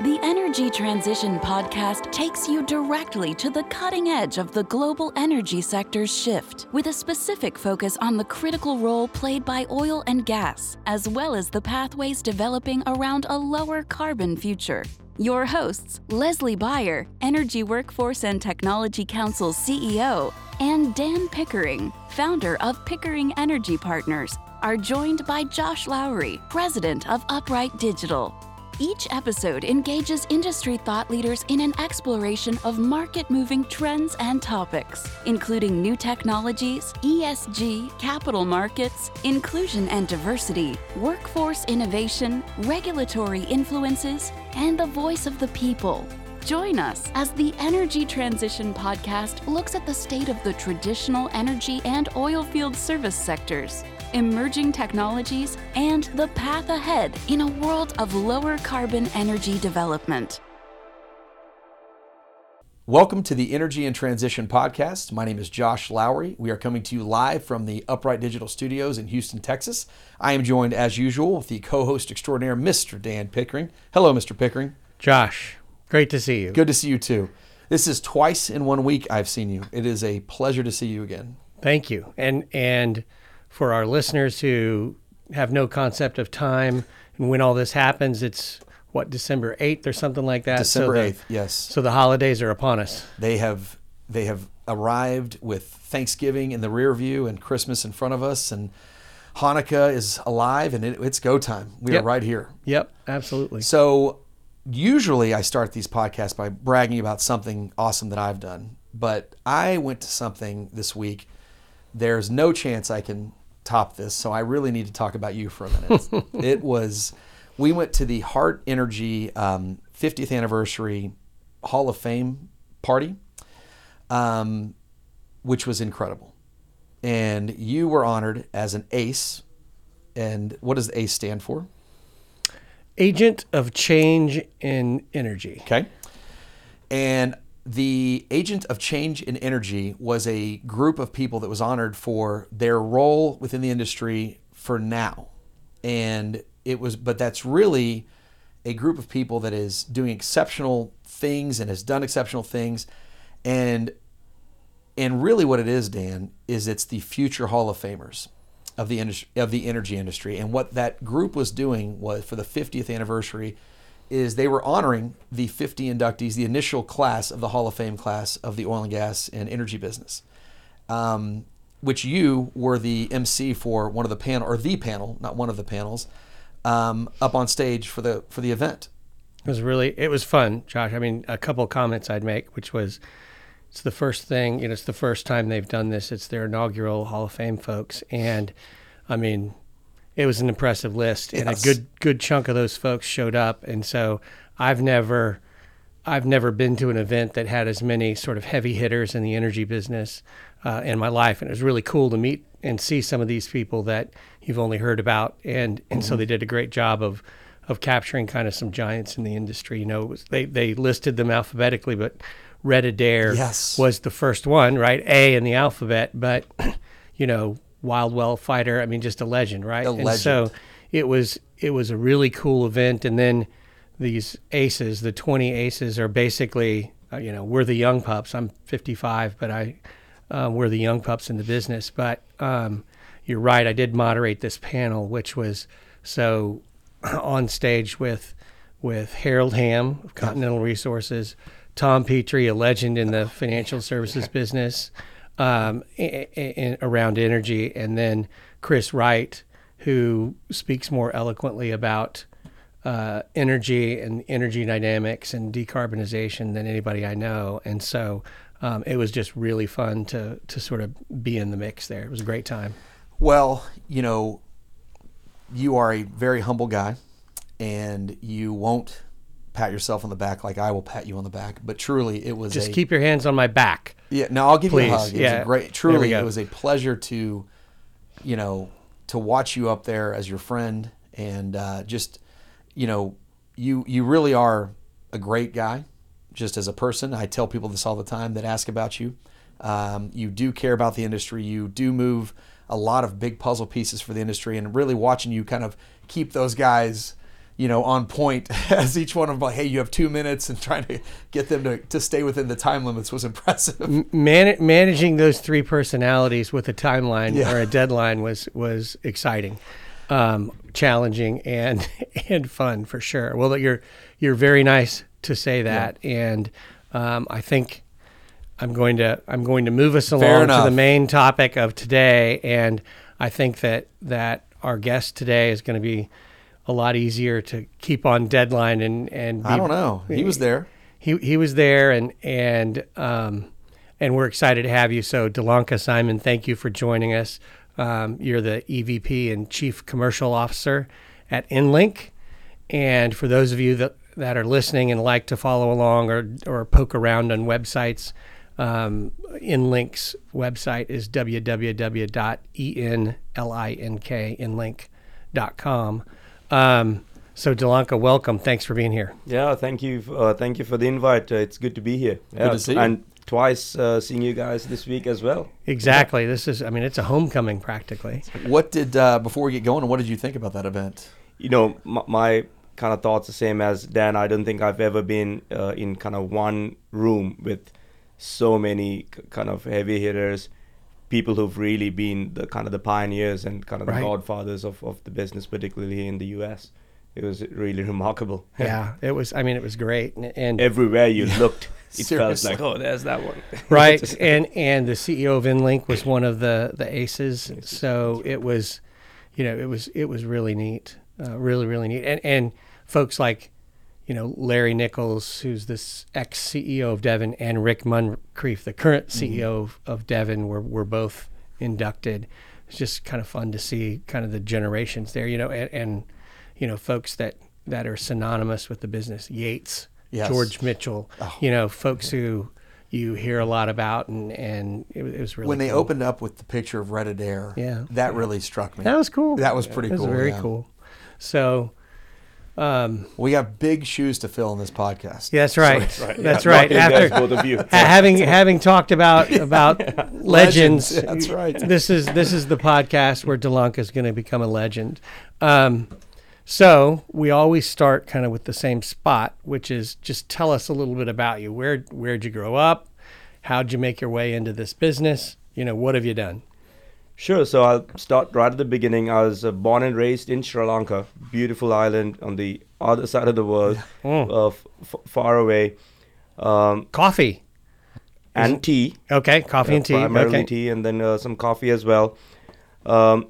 The Energy Transition Podcast takes you directly to the cutting edge of the global energy sector's shift, with a specific focus on the critical role played by oil and gas, as well as the pathways developing around a lower carbon future. Your hosts, Leslie Beyer, Energy Workforce and Technology Council CEO, and Dan Pickering, founder of Pickering Energy Partners, are joined by Josh Lowrey, president of Upright Digital. Each episode engages industry thought leaders in an exploration of market moving trends and topics, including new technologies, ESG, capital markets, inclusion and diversity, workforce innovation, regulatory influences, and the voice of the people. Join us as the Energy Transition Podcast looks at the state of the traditional energy and oil field service sectors emerging technologies, and the path ahead in a world of lower carbon energy development. Welcome to the Energy in Transition Podcast. My name is Josh Lowrey. We are coming to you live from the Upright Digital Studios in Houston, Texas. I am joined, as usual, with the co host extraordinaire, Mr. Dan Pickering. Hello, Mr. Pickering. Josh, great to see you. Good to see you too. This is twice in one week I've seen you. It is a pleasure to see you again. Thank you. And and for our listeners who have no concept of time and when all this happens, it's what December eighth or something like that. December so eighth, yes. So the holidays are upon us. They have they have arrived with Thanksgiving in the rear view and Christmas in front of us, and Hanukkah is alive, and it, it's go time. We Yep. are right here. Yep, absolutely. So usually I start these podcasts by bragging about something awesome that I've done, but I went to something this week. There's no chance I can top this, so I really need to talk about you for a minute. it was we went to the Hart Energy um, 50th anniversary Hall of Fame party, um, which was incredible, and you were honored as an ace. And what does the ACE stand for? Agent of change in energy. Okay. And the agent of change in energy was a group of people that was honored for their role within the industry for now. And it was, but that's really a group of people that is doing exceptional things and has done exceptional things. And and really what it is, Dan, is it's the future Hall of Famers of the industry, of the energy industry. And what that group was doing was for the 50th anniversary is they were honoring the 50 inductees, the initial class of the Hall of Fame class of the oil and gas and energy business. Um, which you were the MC for one of the panel or the panel, not one of the panels, um, up on stage for the for the event. It was really it was fun, Josh. I mean, a couple comments I'd make, which was it's the first thing, you know, it's the first time they've done this. It's their inaugural Hall of Fame folks. And I mean, it was an impressive list and a good good chunk of those folks showed up. And so I've never I've never been to an event that had as many sort of heavy hitters in the energy business uh, in my life, and it was really cool to meet and see some of these people that you've only heard about, and and so they did a great job of of capturing kind of some giants in the industry. You know, was, they they listed them alphabetically, but Red Adair Yes. was the first one, right? A in the alphabet, but you know, Wild Well Fighter. I mean, just a legend, right? A and so it was it was a really cool event, and then these aces, the 20 aces, are basically, uh, you know, we're the young pups. I'm 55, but I, um, we're the young pups in the business. But um, you're right. I did moderate this panel, which was so on stage with with Harold Hamm of Continental Resources, Tom Petrie, a legend in the financial services business, um, a- a- around energy, and then Chris Wright, who speaks more eloquently about uh, energy and energy dynamics and decarbonization than anybody I know. And so um, it was just really fun to to sort of be in the mix there. It was a great time. Well, you know, you are a very humble guy, and you won't pat yourself on the back like I will pat you on the back. But truly, it was Just a, keep your hands on my back. Yeah, no, I'll give you a hug. It was yeah. a great. Truly, it was a pleasure to, you know, to watch you up there as your friend, and uh, just, you know, you you really are a great guy, just as a person. I tell people this all the time that ask about you. Um, you do care about the industry. You do move a lot of big puzzle pieces for the industry, and really watching you kind of keep those guys, you know, on point as each one of them like, hey, you have two minutes and trying to get them to, to stay within the time limits was impressive. Man- managing those three personalities with a timeline Yeah. or a deadline was was exciting, um, challenging, and and fun for sure. Well, you're you're very nice to say that, and um, I think I'm going to I'm going to move us along to the main topic of today, and I think that that our guest today is going to be a lot easier to keep on deadline and and I don't know. He was there. he he was there and and um, and we're excited to have you. So Dilanka Seimon, thank you for joining us. Um, you're the EVP and Chief Commercial Officer at EnLink, and for those of you that that are listening and like to follow along or or poke around on websites. Um, EnLink's website is www.enlinkinlink.com. Um, so Dilanka, welcome. Thanks for being here. Yeah, thank you. Uh, thank you for the invite. Uh, it's good to be here. Yeah, to see you. And twice uh, seeing you guys this week as well. Exactly. This is, I mean, it's a homecoming practically. What did uh, before we get going? What did you think about that event? You know, my, my kind of thoughts the same as Dan. I don't think I've ever been uh, in kind of one room with so many k- kind of heavy hitters, people who've really been the kind of the pioneers and kind of the godfathers of, of the business, particularly in the U.S. It was really remarkable. Yeah, it was. I mean, it was great, and, and Everywhere you looked, it felt like, oh, there's that one. right, and and the CEO of EnLink was one of the the aces. So it was, you know, it was it was really neat, uh, really really neat, and and folks like, you know, Larry Nichols, who's this ex CEO of Devon, and Rick Muncrief, the current mm-hmm. CEO of, of Devon, were were both inducted. It's just kind of fun to see kind of the generations there, you know, and, and you know, folks that that are synonymous with the business, Yates, Yes. George Mitchell, oh. you know, folks who you hear a lot about, and and it, was- it was really when they cool. opened up with the picture of Red Adair, Yeah. that really struck me. That was cool. That was pretty was cool, very yeah. cool. So, um, We have big shoes to fill in this podcast. yeah, that's right. Right, That's yeah. right. Not you guys, After both of you. having having talked about about legends, Legends, that's right. This is this is the podcast where Dilanka is going to become a legend. Um, so we always start kind of with the same spot, which is just tell us a little bit about you. Where where'd you grow up? How'd you make your way into this business? You know, what have you done? Sure. So I'll start right at the beginning. I was uh, born and raised in Sri Lanka, beautiful island on the other side of the world, Mm. uh, f- far away. Um, Coffee. and tea, Okay, coffee uh, and tea. primarily Okay. tea, and then uh, some coffee as well. Um,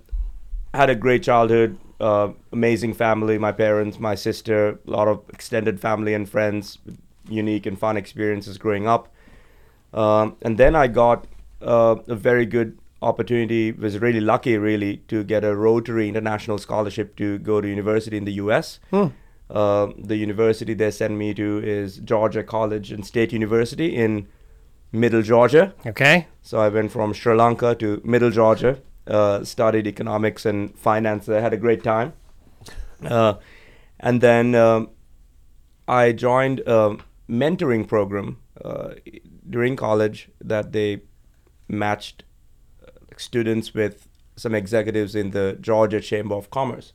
had a great childhood, uh, amazing family. My parents, my sister, a lot of extended family and friends, unique and fun experiences growing up. Um, and then I got uh, a very good opportunity. Was really lucky, really, to get a Rotary International Scholarship to go to university in the U.S. Uh, the university they sent me to is Georgia College and State University in Middle Georgia. Okay. So I went from Sri Lanka to Middle Georgia, uh, studied economics and finance. there, had a great time. Uh, and then um, I joined a mentoring program uh, during college that they matched students with some executives in the Georgia Chamber of Commerce.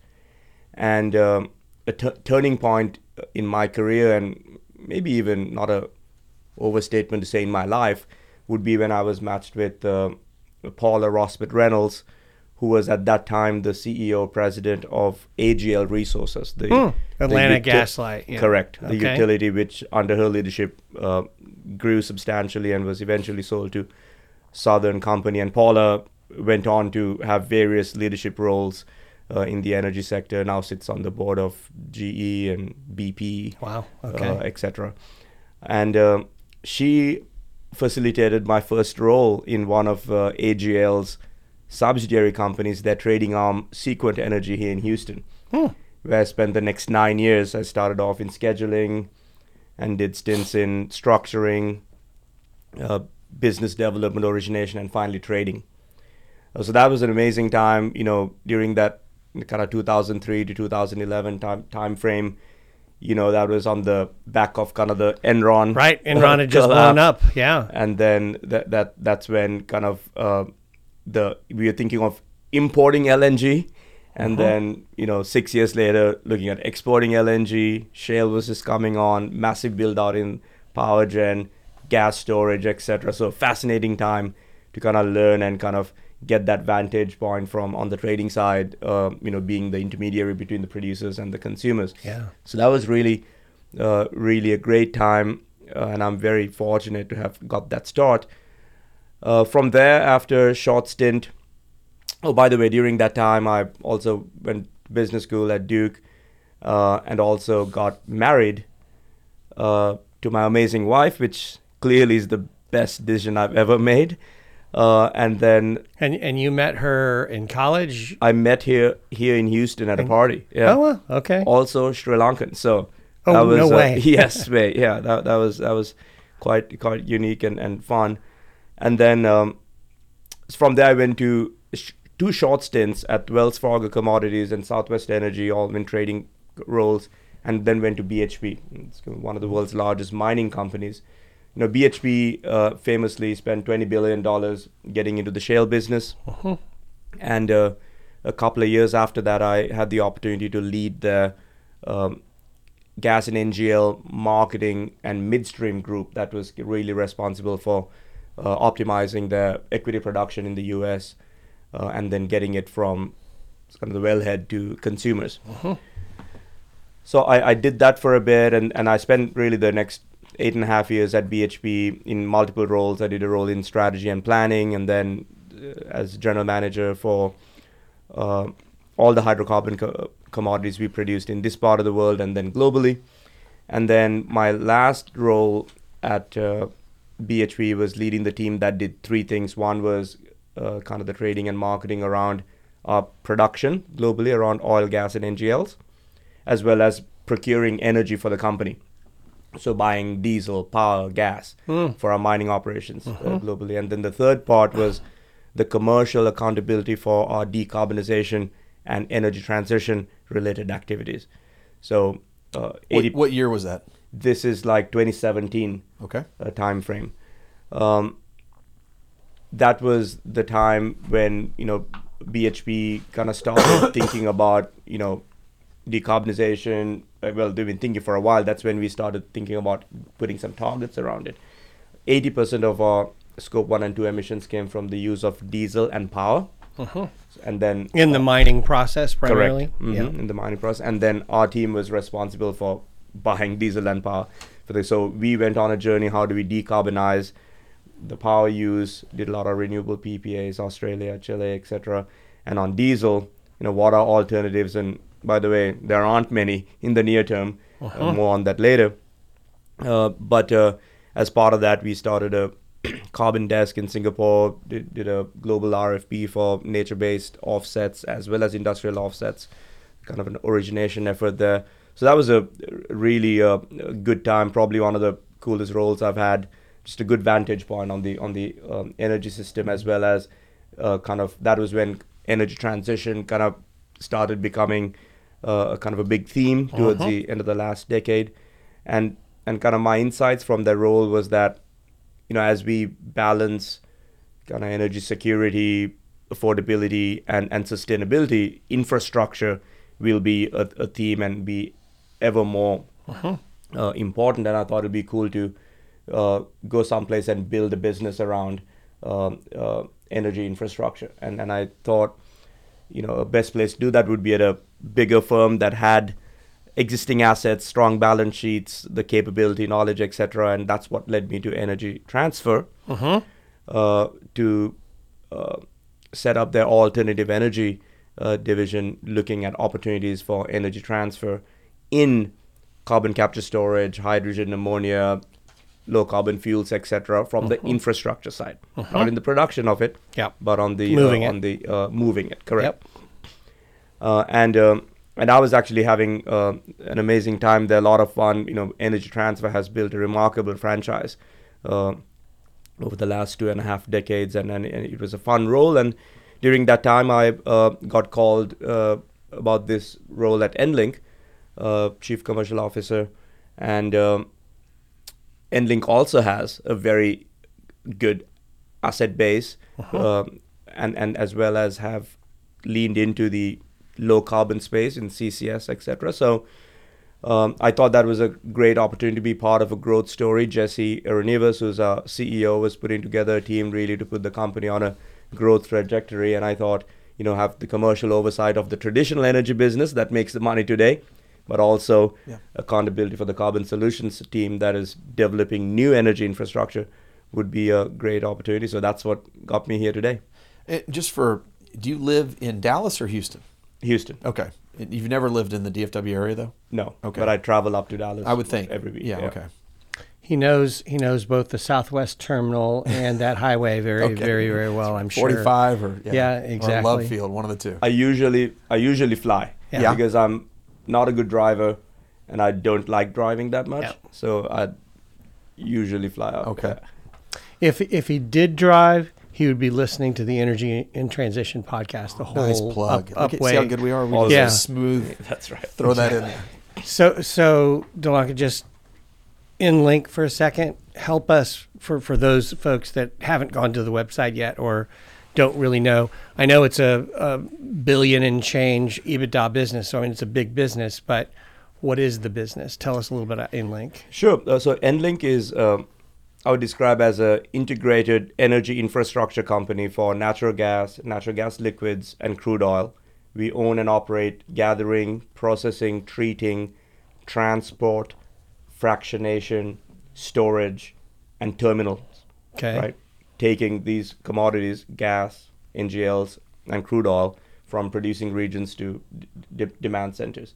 And um, a t- turning point in my career, and maybe even not a overstatement to say in my life, would be when I was matched with uh, Paula Rosput Reynolds, who was at that time the CEO president of AGL Resources, the, the Atlanta uti- Gaslight. yeah. Correct, the Okay. utility which under her leadership uh, grew substantially and was eventually sold to Southern Company. And Paula went on to have various leadership roles uh, in the energy sector. Now sits on the board of GE and BP Wow. Okay. uh, etc. And um she facilitated my first role in one of uh, AGL's subsidiary companies, their trading arm, Sequent Energy here in Houston, where I spent the next nine years. I started off in scheduling and did stints in structuring, uh, business development, origination, and finally trading. Uh, so that was an amazing time, you know, during that kind of 2003 to 2011 time time frame. You know, that was on the back of kind of the Enron. right. Enron had just blown up. Yeah. And then that, that that's when kind of uh, the we were thinking of importing LNG, And then, you know, six years later, looking at exporting LNG, shale was just coming on, massive build out in power gen, gas storage, etc. So fascinating time to kind of learn and kind of get that vantage point from on the trading side, uh, you know, being the intermediary between the producers and the consumers. Yeah. So that was really, uh, really a great time, uh, and I'm very fortunate to have got that start. Uh, from there, after a short stint, oh, by the way, during that time, I also went to business school at Duke, uh, and also got married uh, to my amazing wife, which clearly is the best decision I've ever made. Uh, and then And and you met her in college? I met here here in Houston at a party. Yeah. Oh, well, okay. Also Sri Lankan. So Oh, that was, no uh, way. yes, way. Yeah, that, that was that was quite quite unique and, and fun. And then um, from there I went to sh- two short stints at Wells Fargo Commodities and Southwest Energy, all in trading roles, and then went to BHP. It's one of the world's largest mining companies. You know, BHP uh, famously spent twenty billion dollars getting into the shale business, and uh, a couple of years after that, I had the opportunity to lead the um, gas and NGL marketing and midstream group that was really responsible for uh, optimizing the equity production in the U.S. Uh, and then getting it from kind of the wellhead to consumers. So I, I did that for a bit, and, and I spent really the next eight and a half years at BHP in multiple roles. I did a role in strategy and planning, and then uh, as general manager for uh, all the hydrocarbon co- commodities we produced in this part of the world and then globally. And then my last role at uh, BHP was leading the team that did three things. One was uh, kind of the trading and marketing around our production globally around oil, gas, and NGLs, as well as procuring energy for the company. So buying diesel, power, gas for our mining operations uh, globally. And then the third part was the commercial accountability for our decarbonization and energy transition related activities. So uh, 80, What, what year was that? this is like 2017 Okay. uh, time frame. Um, that was the time when you know BHP kind of started thinking about you know decarbonization. Uh, well, they've been thinking for a while. That's when we started thinking about putting some targets around it. Eighty percent of our scope one and two emissions came from the use of diesel and power, and then In the mining process primarily? Correct. Mhm, Yeah. In the mining process, and then our team was responsible for buying diesel and power for this. So we went on a journey. How do we decarbonize the power use? Did a lot of renewable PPAs, Australia, Chile, etc. And on diesel, you know, what are alternatives? And by the way, there aren't many in the near term. Uh, more on that later. Uh, but uh, as part of that, we started a carbon desk in Singapore, did, did a global RFP for nature based offsets as well as industrial offsets, kind of an origination effort there. So that was a really uh, a good time, probably one of the coolest roles I've had. Just a good vantage point on the on the um, energy system as well as uh, kind of that was when energy transition kind of started becoming uh, a kind of a big theme towards the end of the last decade, and and kind of my insights from that role was that you know as we balance kind of energy security, affordability, and and sustainability, infrastructure will be a, a theme and be ever more uh, important. And I thought it'd be cool to uh, go someplace and build a business around um, uh, energy infrastructure. And and I thought, you know, a best place to do that would be at a bigger firm that had existing assets, strong balance sheets, the capability, knowledge, etc. And that's what led me to Energy Transfer uh, to uh, set up their alternative energy uh, division, looking at opportunities for energy transfer in carbon capture storage, hydrogen, ammonia, low carbon fuels, etc. From the infrastructure side, not in the production of it, Yep. but on the Moving uh, it. on the uh, moving it. Correct Yep. Uh, and um, and I was actually having uh, an amazing time there. A lot of fun. You know, Energy Transfer has built a remarkable franchise uh, over the last two and a half decades, and, and, and it was a fun role. And during that time, I uh, got called uh, about this role at EnLink, uh, Chief Commercial Officer, and um, EnLink also has a very good asset base, um, and and as well as have leaned into the low carbon space in CCS, etc. So um, I thought that was a great opportunity to be part of a growth story. Jesse Arenivas, who's our CEO, was putting together a team really to put the company on a growth trajectory. And I thought, you know, have the commercial oversight of the traditional energy business that makes the money today, but also Yeah. accountability for the carbon solutions team that is developing new energy infrastructure would be a great opportunity. So that's what got me here today. Eh, just for, do you live in Dallas or Houston? Houston. Okay. You've never lived in the DFW area though. No. Okay. But I travel up to Dallas. I would think every week. Yeah. Okay. He knows he knows both the Southwest Terminal and that highway very Okay. very very well. I'm sure. Forty-five or Yeah, Or exactly. Love Field, one of the two. I usually I usually fly. Yeah. Because I'm not a good driver and I don't like driving that much. Yeah. So I usually fly out. Okay. If if he did drive, he would be listening to the Energy in Transition podcast. The whole Nice plug. Up, Look at- upway. see how good we are. We All just Yeah. smooth. That's right. Throw that in there. So so Dilanka, just EnLink for a second. Help us for for those folks that haven't gone to the website yet or don't really know. I know it's a, a billion and change EBITDA business, so I mean it's a big business, but what is the business? Tell us a little bit about EnLink. Sure. Uh, so EnLink is, um, I would describe as a integrated energy infrastructure company for natural gas, natural gas liquids, and crude oil. We own and operate gathering, processing, treating, transport, fractionation, storage, and terminals. Okay. Right, taking these commodities, gas, NGLs, and crude oil from producing regions to demand centers.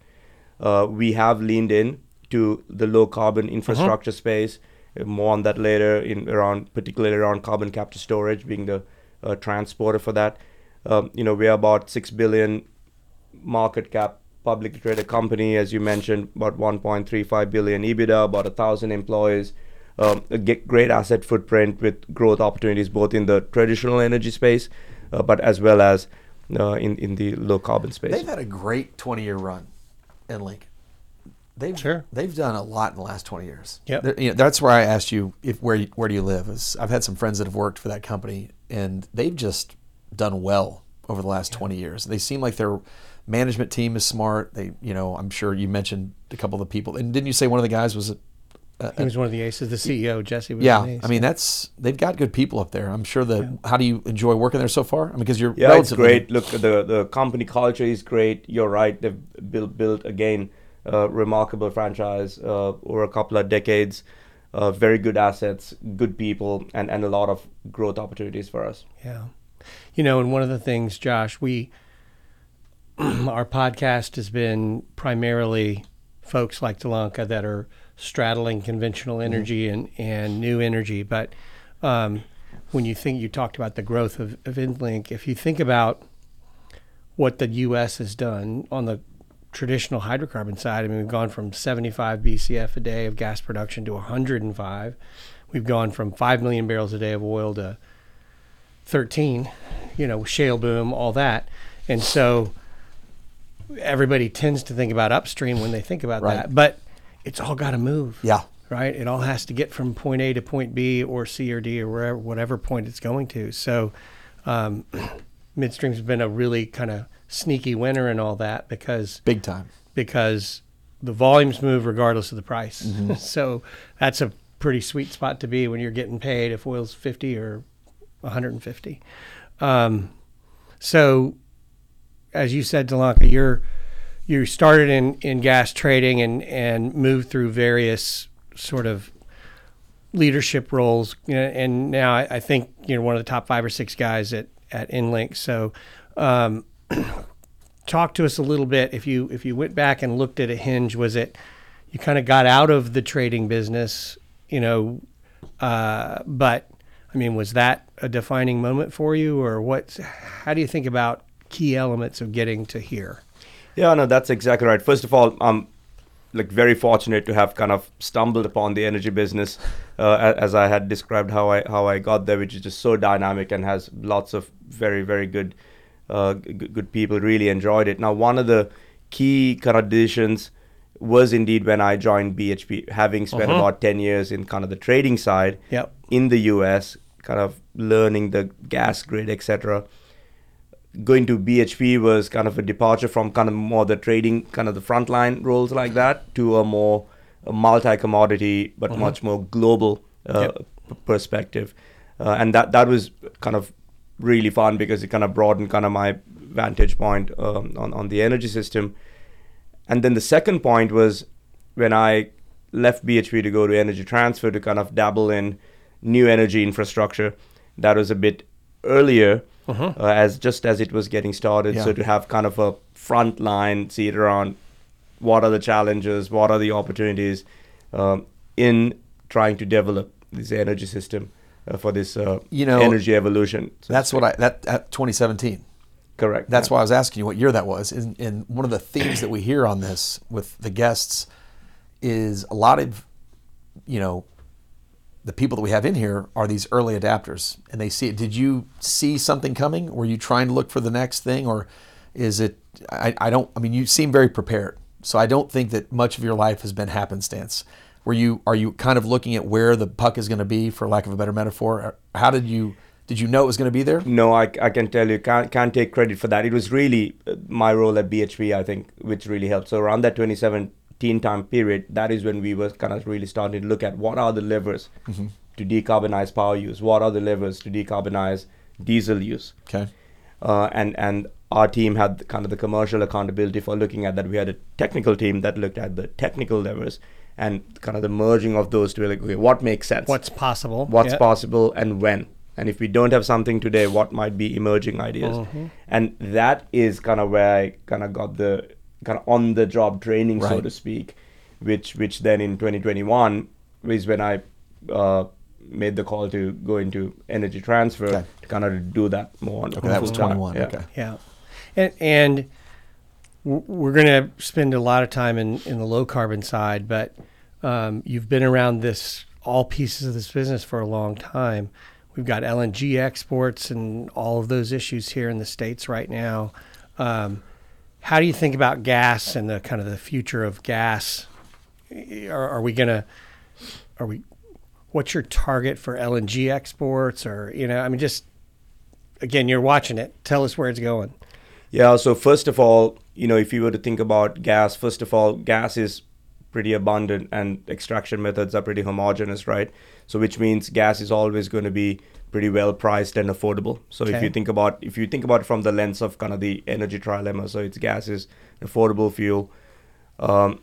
Uh, we have leaned in to the low carbon infrastructure space. More on that later, in around particularly around carbon capture storage being the uh, transporter for that. Um, you know, we are about six billion market cap publicly traded company, as you mentioned, about 1.35 billion EBITDA, about a thousand employees. Um, a great asset footprint with growth opportunities both in the traditional energy space, uh, but as well as uh, in in the low carbon space. They've had a great 20 year run EnLink. They've Sure. they've done a lot in the last 20 years. Yep. You know, that's where I asked you if where where do you live? Is I've had some friends that have worked for that company and they've just done well over the last 20 years. They seem like their management team is smart. They, you know, I'm sure you mentioned a couple of the people. And didn't you say one of the guys was a, a, He was one of the aces, the CEO, Jesse. Was yeah, ace. I mean that's they've got good people up there. I'm sure that. How do you enjoy working there so far? I mean, because you're Yeah, it's great. Look, the the company culture is great. You're right. They've built built again a remarkable franchise uh, over a couple of decades. Uh, very good assets, good people, and, and a lot of growth opportunities for us. Yeah. You know, and one of the things, Josh, we our podcast has been primarily folks like Dilanka that are straddling conventional energy and, and new energy. But um, when you think you talked about the growth of, of EnLink, if you think about what the U.S. has done on the traditional hydrocarbon side, I mean, we've gone from 75 BCF a day of gas production to 105. We've gone from 5 million barrels a day of oil to 13, you know, shale boom, all that. And so everybody tends to think about upstream when they think about Right. that. But it's all got to move. Yeah. Right? It all has to get from point A to point B or C or D or wherever, whatever point it's going to. So um, midstream's been a really kind of sneaky winner and all that because big time. because the volumes move regardless of the price. Mm-hmm. so that's a pretty sweet spot to be when you're getting paid if oil's 50 or 150. Um, so as you said, Delanca, you're you started in, in gas trading and, and moved through various sort of leadership roles, you know, and now I, I think you're one of the top five or six guys at at EnLink. So, um, talk to us a little bit. If you if you went back and looked at a hinge, was it you kind of got out of the trading business, you know, uh, but I mean, was that a defining moment for you, or what? How do you think about key elements of getting to here? Yeah, no, that's exactly right. First of all, I'm like very fortunate to have kind of stumbled upon the energy business, uh, as I had described how I how I got there, which is just so dynamic and has lots of very very good uh, g- good people. Really enjoyed it. Now, one of the key kind of decisions was indeed when I joined BHP, having spent about ten years in kind of the trading side Yep. in the US, kind of learning the gas grid, etc. going to BHP was kind of a departure from kind of more the trading, kind of the frontline roles like that, to a more multi-commodity but Mm-hmm. much more global uh, Yep. p- perspective, uh, and that that was kind of really fun because it kind of broadened kind of my vantage point um, on on the energy system. And then the second point was when I left BHP to go to Energy Transfer to kind of dabble in new energy infrastructure. That was a bit earlier, uh, as just as it was getting started. Yeah. So to have kind of a front line seat around what are the challenges, what are the opportunities um, in trying to develop this energy system for this uh, You know, energy evolution. So That's what I that, that 2017. correct. That's yeah. why I was asking you what year that was. And, and one of the themes that we hear on this with the guests is a lot of, you know, the people that we have in here are these early adapters and they see it. Did you see something coming? Were you trying to look for the next thing or is it, I, I don't, I mean, you seem very prepared. So I don't think that much of your life has been happenstance. Were you, are you kind of looking at where the puck is going to be for lack of a better metaphor? How did you, did you know it was going to be there? No, I, I can tell you, can't, can't take credit for that. It was really uh, my role at BHP, I think, which really helped. So around that 2017 time period, that is when we were kind of really starting to look at what are the levers to decarbonize power use, what are the levers to decarbonize diesel use. Okay. Uh, and and our team had kind of the commercial accountability for looking at that. We had a technical team that looked at the technical levers and kind of the merging of those two. Like, okay, what makes sense? What's possible? what's Yeah. possible and when and if we don't have something today what might be emerging ideas Mm-hmm. and that is kind of where i kind of got the kind of on the job training so to speak which which then in 2021 is when i uh, made the call to go into energy transfer Okay. to kind of do that more on Okay, that was 21. Yeah. Okay. Yeah, and and w- we're going to spend a lot of time in in the low carbon side, but um, you've been around this all pieces of this business for a long time. We've got LNG exports and all of those issues here in the states right now. Um, how do you think about gas and the kind of the future of gas? Are, are we going to are we what's your target for LNG exports or you know I mean just again you're watching it tell us where it's going Yeah, so first of all, you know, if you were to think about gas, first of all, gas is pretty abundant and extraction methods are pretty homogeneous, right? So which means gas is always going to be pretty well priced and affordable. So if you think about if you think about it from the lens of kind of the energy trilemma, so it's gas is affordable fuel. Um,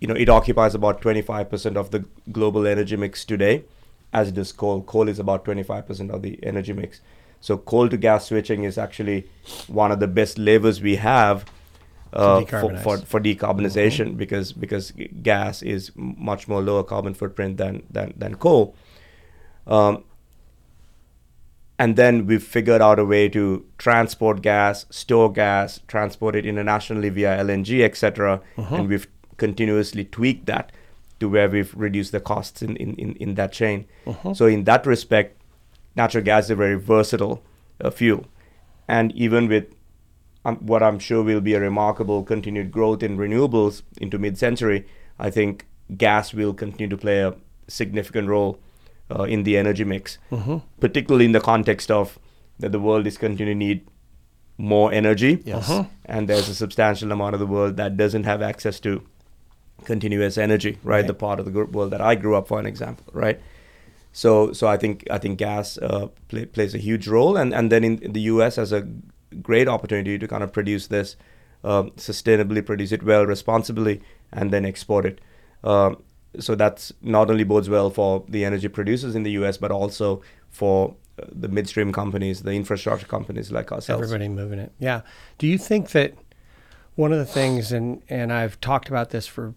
you know, it occupies about 25% of the global energy mix today, as does coal. Coal is about 25% of the energy mix. So coal to gas switching is actually one of the best levers we have uh, for, for, for decarbonization because because gas is much more lower carbon footprint than than, than coal. Um, and then we've figured out a way to transport gas, store gas, transport it internationally via LNG, etc. And we've continuously tweaked that to where we've reduced the costs in, in, in, in that chain. So in that respect, natural gas is a very versatile uh, fuel. And even with um, what I'm sure will be a remarkable continued growth in renewables into mid-century, I think gas will continue to play a significant role uh, in the energy mix, particularly in the context of that the world is continuing to need more energy, Yes. and there's a substantial amount of the world that doesn't have access to continuous energy, right? The part of the world that I grew up, for an example, right? So, so I think I think gas uh, play, plays a huge role, and and then in, the U.S. has a great opportunity to kind of produce this um, sustainably, produce it well, responsibly, and then export it. Um, so that's not only bodes well for the energy producers in the U.S., but also for uh, the midstream companies, the infrastructure companies like ourselves. Everybody moving it. Yeah. Do you think that one of the things, and and I've talked about this for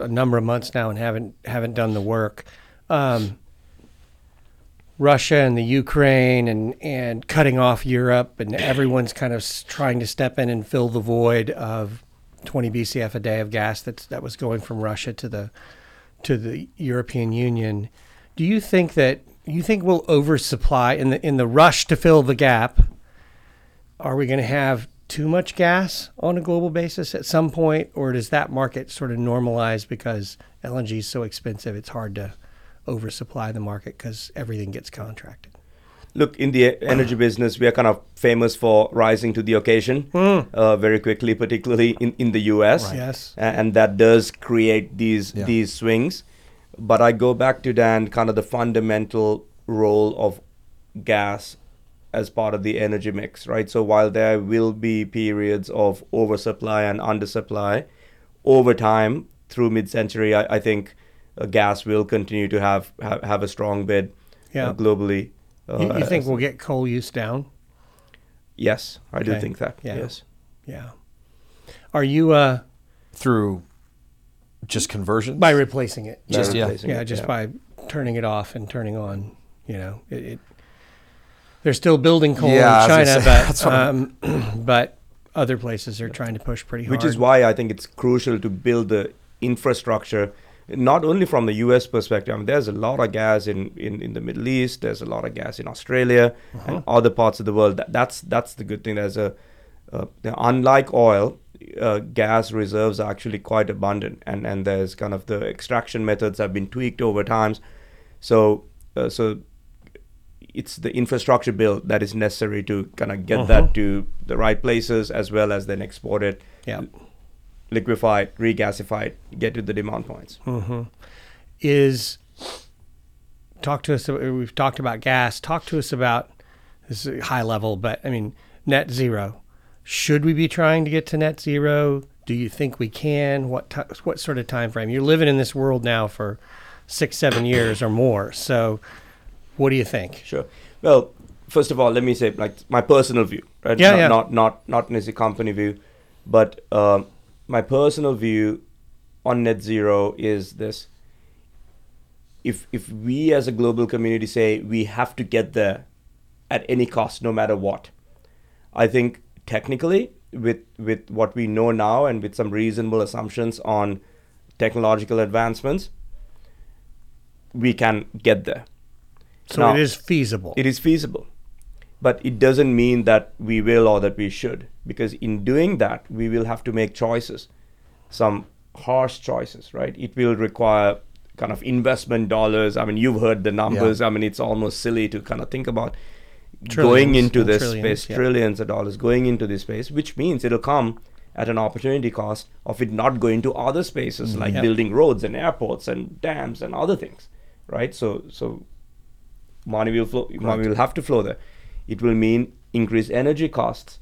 a number of months now, and haven't haven't done the work. Um, Russia and the Ukraine and and cutting off Europe, and everyone's kind of trying to step in and fill the void of 20 BCF a day of gas that's that was going from Russia to the to the European Union. Do you think that you think we'll oversupply in the in the rush to fill the gap? Are we going to have too much gas on a global basis at some point, or does that market sort of normalize because LNG is so expensive? It's hard to oversupply the market because everything gets contracted. look, in the energy business, we are kind of famous for rising to the occasion uh, very quickly, particularly in, in the US. Yes. And that does create these Yeah. these swings. But I go back to Dan, kind of the fundamental role of gas as part of the energy mix, right? So while there will be periods of oversupply and undersupply, over time through mid-century, I, I think gas will continue to have have, have a strong bid Yeah. uh, globally. Uh, You, you think we'll get coal use down? Yes, I do think that. Yeah. Yes. Yeah. Are you uh, Through just conversions? by replacing it? Just- By yeah. replacing yeah, it, just yeah. by turning it off and turning on. You know, it. it they're still building coal Yeah, in China, say, but um, but other places are trying to push pretty hard. which is why I think it's crucial to build the infrastructure, not only from the U.S. perspective. I mean, there's a lot of gas in, in, in the Middle East. There's a lot of gas in Australia and other parts of the world. That, that's that's the good thing. There's a uh, unlike oil, uh, gas reserves are actually quite abundant, and and there's kind of the extraction methods have been tweaked over times. So uh, so it's the infrastructure build that is necessary to kind of get that to the right places as well as then export it Yeah. Liquefy it, regasify it, get to the demand points. is talk to us. We've talked about gas. Talk to us about this is high level, but I mean net zero. Should we be trying to get to net zero? Do you think we can? What ti what sort of time frame? You're living in this world now for six, seven years or more. So, what do you think? Sure. Well, first of all, let me say like my personal view, right? Yeah, not, yeah. not not not necessarily company view, but um, my personal view on net zero is this: if if we as a global community say we have to get there at any cost, no matter what, I think technically with with what we know now and with some reasonable assumptions on technological advancements, we can get there. So Now- it is feasible. It is feasible. But it doesn't mean that we will or that we should. Because in doing that, we will have to make choices, some harsh choices, right? It will require kind of investment dollars. I mean, you've heard the numbers. I mean, it's almost silly to kind of think about going into this trillions, space, yeah. trillions of dollars going into this space, which means it'll come at an opportunity cost of it not going to other spaces mm-hmm. like Yep. building roads and airports and dams and other things, right? So, so money will flow. Money will have to flow there. It will mean increased energy costs,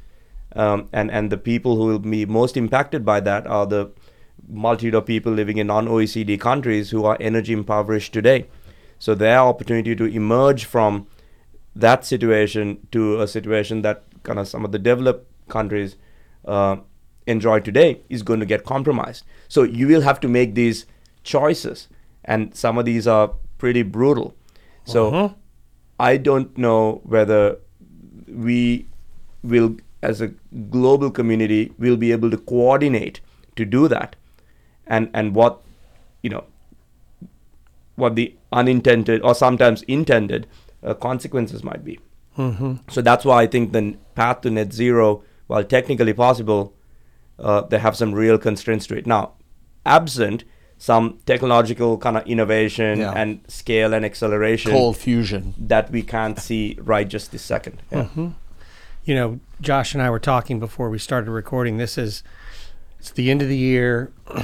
um, and and the people who will be most impacted by that are the multitude of people living in non-OECD countries who are energy impoverished today. So their opportunity to emerge from that situation to a situation that kind of some of the developed countries uh, enjoy today is going to get compromised. So you will have to make these choices, and some of these are pretty brutal. So I don't know whether we will, as a global community, will be able to coordinate to do that, and and what you know what the unintended or sometimes intended uh, consequences might be. So that's why I think the path to net zero, while technically possible, uh, they have some real constraints to it. Now, absent some technological kind of innovation Yeah. and scale and acceleration Cold fusion. that we can't see right just this second. Yeah. you know, Josh and I were talking before we started recording. This is it's the end of the year.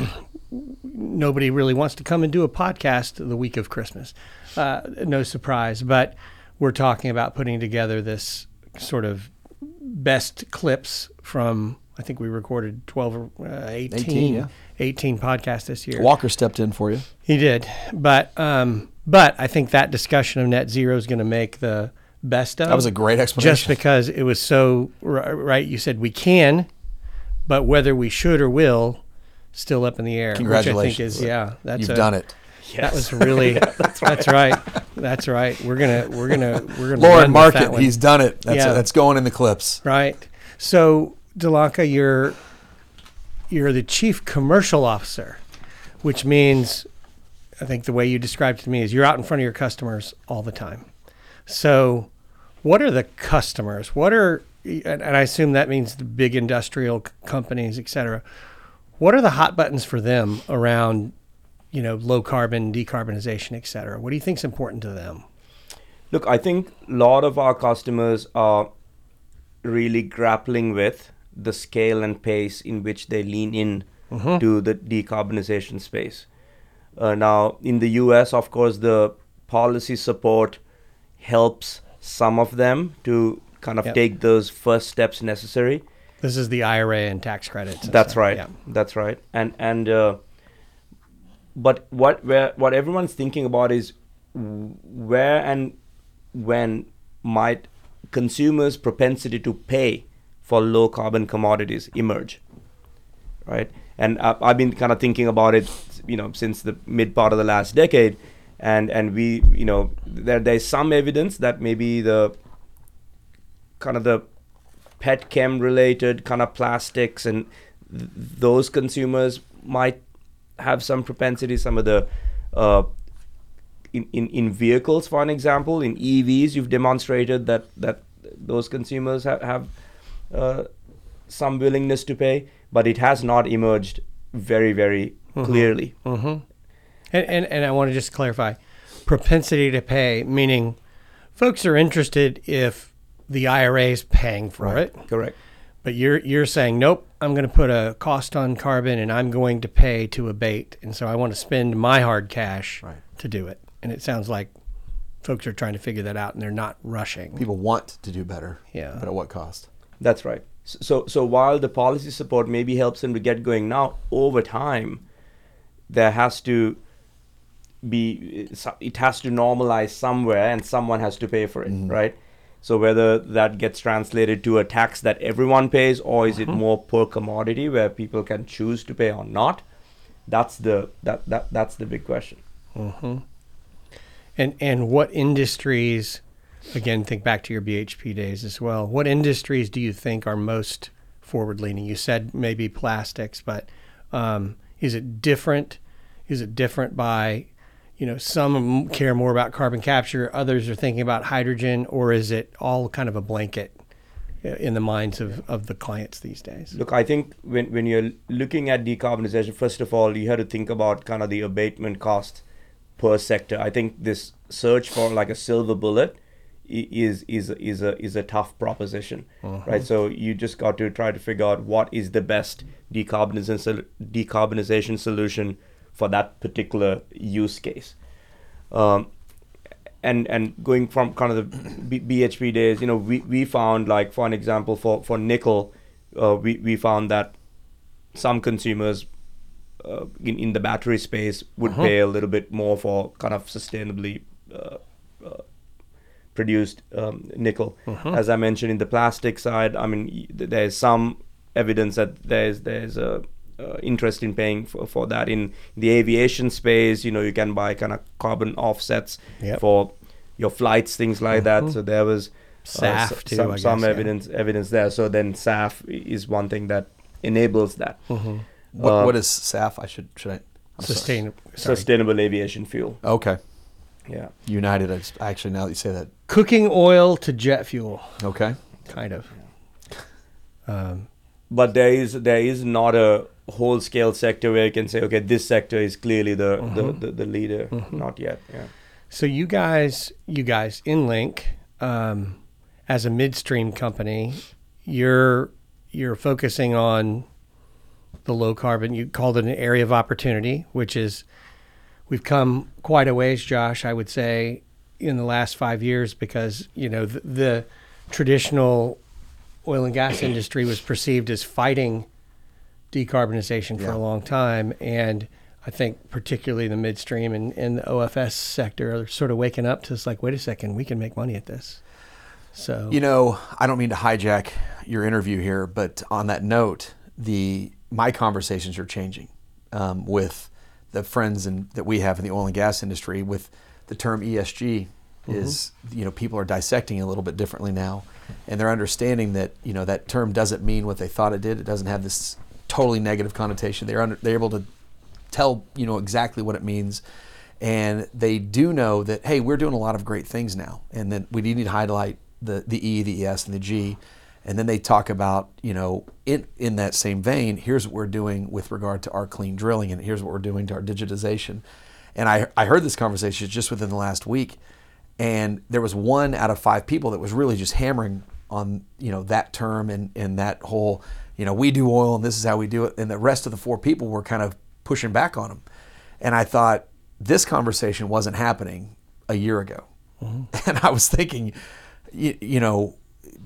Nobody really wants to come and do a podcast the week of Christmas. Uh, no surprise, but we're talking about putting together this sort of best clips from. I think we recorded 12 or uh, 18, 18, yeah. 18 podcasts this year. Walker stepped in for you. He did, but um, but I think that discussion of net zero is going to make the best of. That was a great explanation. Just because it was so right, you said we can, but whether we should or will, still up in the air. Which I think Congratulations. is yeah, that's You've a- done it. That was really that's right. That's right. We're gonna we're gonna we're gonna Lauren run with Mark that it. one. He's done it. That's Yeah. that's going in the clips. right. So Dilanka, you're you're the chief commercial officer, which means I think the way you described it to me is you're out in front of your customers all the time. So, what are the customers? What are and, I assume that means the big industrial companies, et cetera. What are the hot buttons for them around, you know, low carbon, decarbonization, et cetera? What do you think is important to them? Look, I think a lot of our customers are really grappling with the scale and pace in which they lean in to the decarbonization space. Uh, now, in the US, of course, the policy support helps some of them to kind of Yep. take those first steps necessary. This is the IRA and tax credits. and That's stuff. right. Yeah. That's right. And and uh, but what where what everyone's thinking about is where and when might consumers' propensity to pay for low carbon commodities emerge, right? And I've been kind of thinking about it, you know, since the mid part of the last decade, and and we, you know, there there's some evidence that maybe the kind of the pet chem related kind of plastics and th- those consumers might have some propensity some of the uh, in, in, in vehicles for an example in evs you've demonstrated that that those consumers have, have uh, some willingness to pay but it has not emerged very very clearly And, and, and I want to just clarify propensity to pay, meaning folks are interested if the IRA is paying for it. correct But you're, you're saying, nope, I'm going to put a cost on carbon and I'm going to pay to abate. And so I want to spend my hard cash Right. to do it. And it sounds like folks are trying to figure that out and they're not rushing. People want to do better. Yeah. But at what cost? That's right. So, so while the policy support maybe helps them to get going now, over time, there has to be uh, it has to normalize somewhere, and someone has to pay for it, mm-hmm. right? So whether that gets translated to a tax that everyone pays, or is it uh-huh. more per commodity where people can choose to pay or not? That's the that, that that's the big question. Mm-hmm. And and what industries? Again, think back to your BHP days as well. What industries do you think are most forward leaning? You said maybe plastics, but um, is it different? Is it different by, you know, some care more about carbon capture, others are thinking about hydrogen, or is it all kind of a blanket uh, in the minds of, of the clients these days? Look, I think when, when you're looking at decarbonization, first of all, you have to think about kind of the abatement cost per sector. I think this search for like a silver bullet is is is a is a tough proposition, right? So you just got to try to figure out what is the best decarbonization decarbonization solution for that particular use case. Um, and and going from kind of the BHP days, you know, we, we found like for an example for for nickel, uh, we we found that some consumers uh, in in the battery space would pay a little bit more for kind of sustainably uh, produced um, nickel. As I mentioned in the plastic side, I mean there's some evidence that there's there's a uh, interest in paying for, for that in the aviation space. You know, you can buy kind of carbon offsets Yep. for your flights, things like that. So there was uh, SAF s- too, some, I some yeah. evidence evidence there. So then SAF is one thing that enables that. What, Uh, what is SAF? I should should I? I'm sorry. Sorry. Sustainable aviation fuel. Okay. Yeah. United. I Actually, now that you say that. Cooking oil to jet fuel, Okay. kind of. Um, but there is there is not a whole scale sector where you can say okay this sector is clearly the the, the, the leader not yet yeah So you guys, you guys, EnLink, um, as a midstream company, you're you're focusing on the low carbon. You called it an area of opportunity, which is we've come quite a ways, Josh. I would say in the last five years because you know the, the traditional oil and gas industry was perceived as fighting decarbonization for Yeah. a long time. And I think particularly the midstream and, and the OFS sector are sort of waking up to this like, wait a second, we can make money at this. So You know, I don't mean to hijack your interview here, but on that note, the my conversations are changing um, with the friends and that we have in the oil and gas industry. With the term ESG, is mm-hmm. you know people are dissecting it a little bit differently now, and they're understanding that you know that term doesn't mean what they thought it did. It doesn't have this totally negative connotation. They're under, they're able to tell you know exactly what it means and they do know that hey we're doing a lot of great things now and then we need to highlight the the E the ES and the G and then they talk about you know in in that same vein here's what we're doing with regard to our clean drilling and here's what we're doing to our digitization and I I heard this conversation just within the last week and there was one out of five people that was really just hammering on you know that term and and that whole you know we do oil and this is how we do it, and the rest of the four people were kind of pushing back on them. and I thought this conversation wasn't happening a year ago, mm-hmm. and I was thinking, you, you know.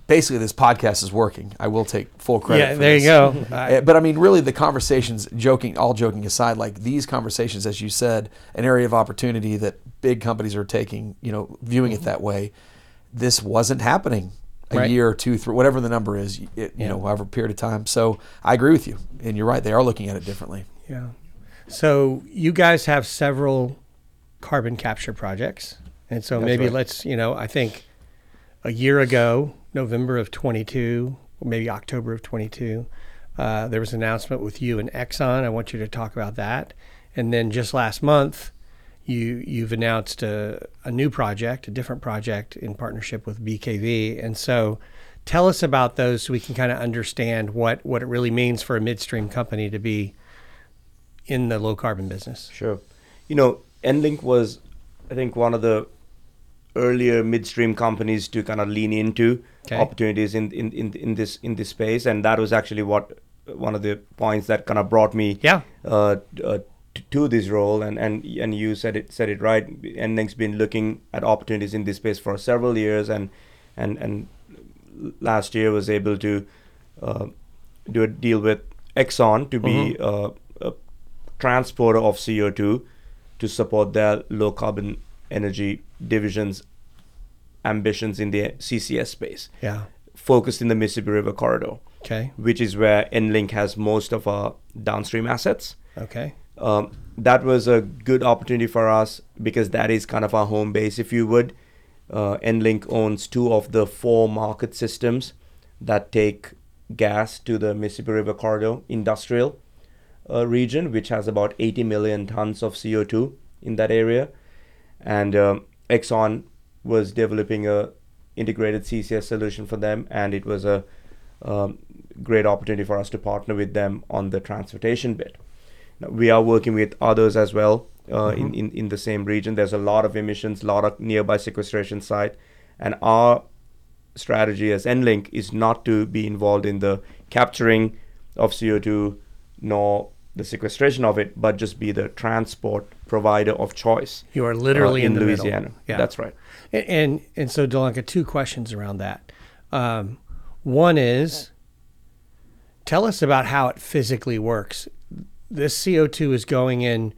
Basically, this podcast is working. I will take full credit. Yeah, there you go. Uh, but I mean, really, the conversations, joking, all joking aside, like these conversations, as you said, an area of opportunity that big companies are taking, you know, viewing it that way. This wasn't happening a Right. year or two, three, whatever the number is, it, you know, however period of time. So I agree with you, and you're right. They are looking at it differently. Yeah. So you guys have several carbon capture projects. And so maybe right. let's, you know, I think a year ago, November of 22, maybe October of 22, uh, there was an announcement with you and Exxon. I want you to talk about that. And then just last month, you you've announced a, a new project, a different project in partnership with BKV. And so tell us about those so we can kind of understand what, what it really means for a midstream company to be in the low carbon business. Sure. You know, EnLink was, I think, one of the earlier midstream companies to kind of lean into Okay. opportunities in, in, in, in this in this space, and that was actually what one of the points that kind of brought me Yeah. uh, uh, t- to this role. And, and and you said it said it right. EnLink's been looking at opportunities in this space for several years, and and and last year was able to uh, do a deal with Exxon to be uh, a transporter of CO2 to support their low carbon energy division's ambitions in the CCS space, Yeah. focused in the Mississippi River corridor, Okay. which is where EnLink has most of our downstream assets. Okay. Um, that was a good opportunity for us because that is kind of our home base, if you would. Uh, EnLink owns two of the four market systems that take gas to the Mississippi River Corridor industrial uh, region, which has about 80 million tons of CO2 in that area. And um, Exxon was developing a integrated CCS solution for them, and it was a um, great opportunity for us to partner with them on the transportation bit. Now, we are working with others as well uh, in, in, in the same region. There's a lot of emissions, a lot of nearby sequestration site, and our strategy as EnLink is not to be involved in the capturing of CO2 nor the sequestration of it, but just be the transport provider of choice. You are literally uh, in, in the Louisiana. Middle. Yeah. That's right. And and, and so Dilanka, two questions around that. Um, one is, tell us about how it physically works. This CO two is going in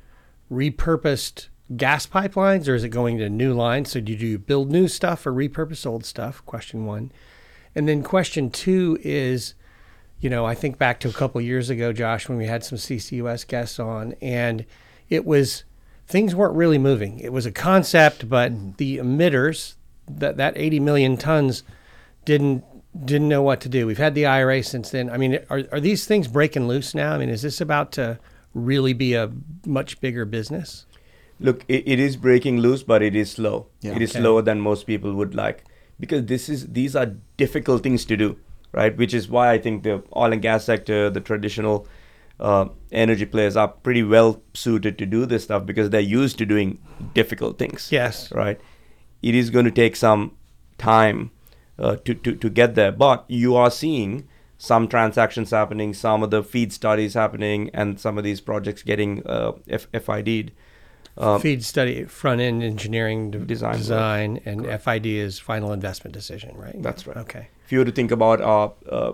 repurposed gas pipelines, or is it going to new lines? So do you build new stuff or repurpose old stuff? Question one, and then question two is. You know, I think back to a couple years ago, Josh, when we had some CCUS guests on, and it was things weren't really moving. It was a concept, but the emitters, that that 80 million tons, didn't didn't know what to do. We've had the IRA since then. I mean, are are these things breaking loose now? I mean, is this about to really be a much bigger business? Look, it, it is breaking loose, but it is slow. Yeah. It is Okay. slower than most people would like because this is these are difficult things to do, right? Which is why I think the oil and gas sector, the traditional uh, energy players, are pretty well suited to do this stuff because they're used to doing difficult things. Yes. right. It is going to take some time uh, to, to to get there, but you are seeing some transactions happening, some of the feed studies happening, and some of these projects getting uh, F- FID'd. Um, Feed study, front end engineering, d- Design design, and FID is final investment decision, right? That's right. Okay. if you were to think about our uh,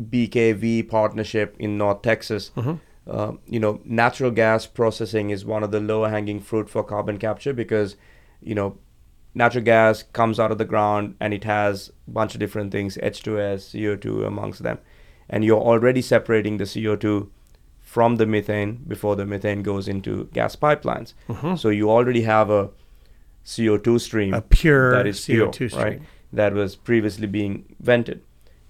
BKV partnership in North Texas, uh, you know, natural gas processing is one of the lower hanging fruit for carbon capture because, you know, natural gas comes out of the ground and it has a bunch of different things, H2S, CO2 amongst them. And you're already separating the CO2 from the methane before the methane goes into gas pipelines. So you already have a CO2 stream A pure that is CO2 stream. right? That was previously being vented.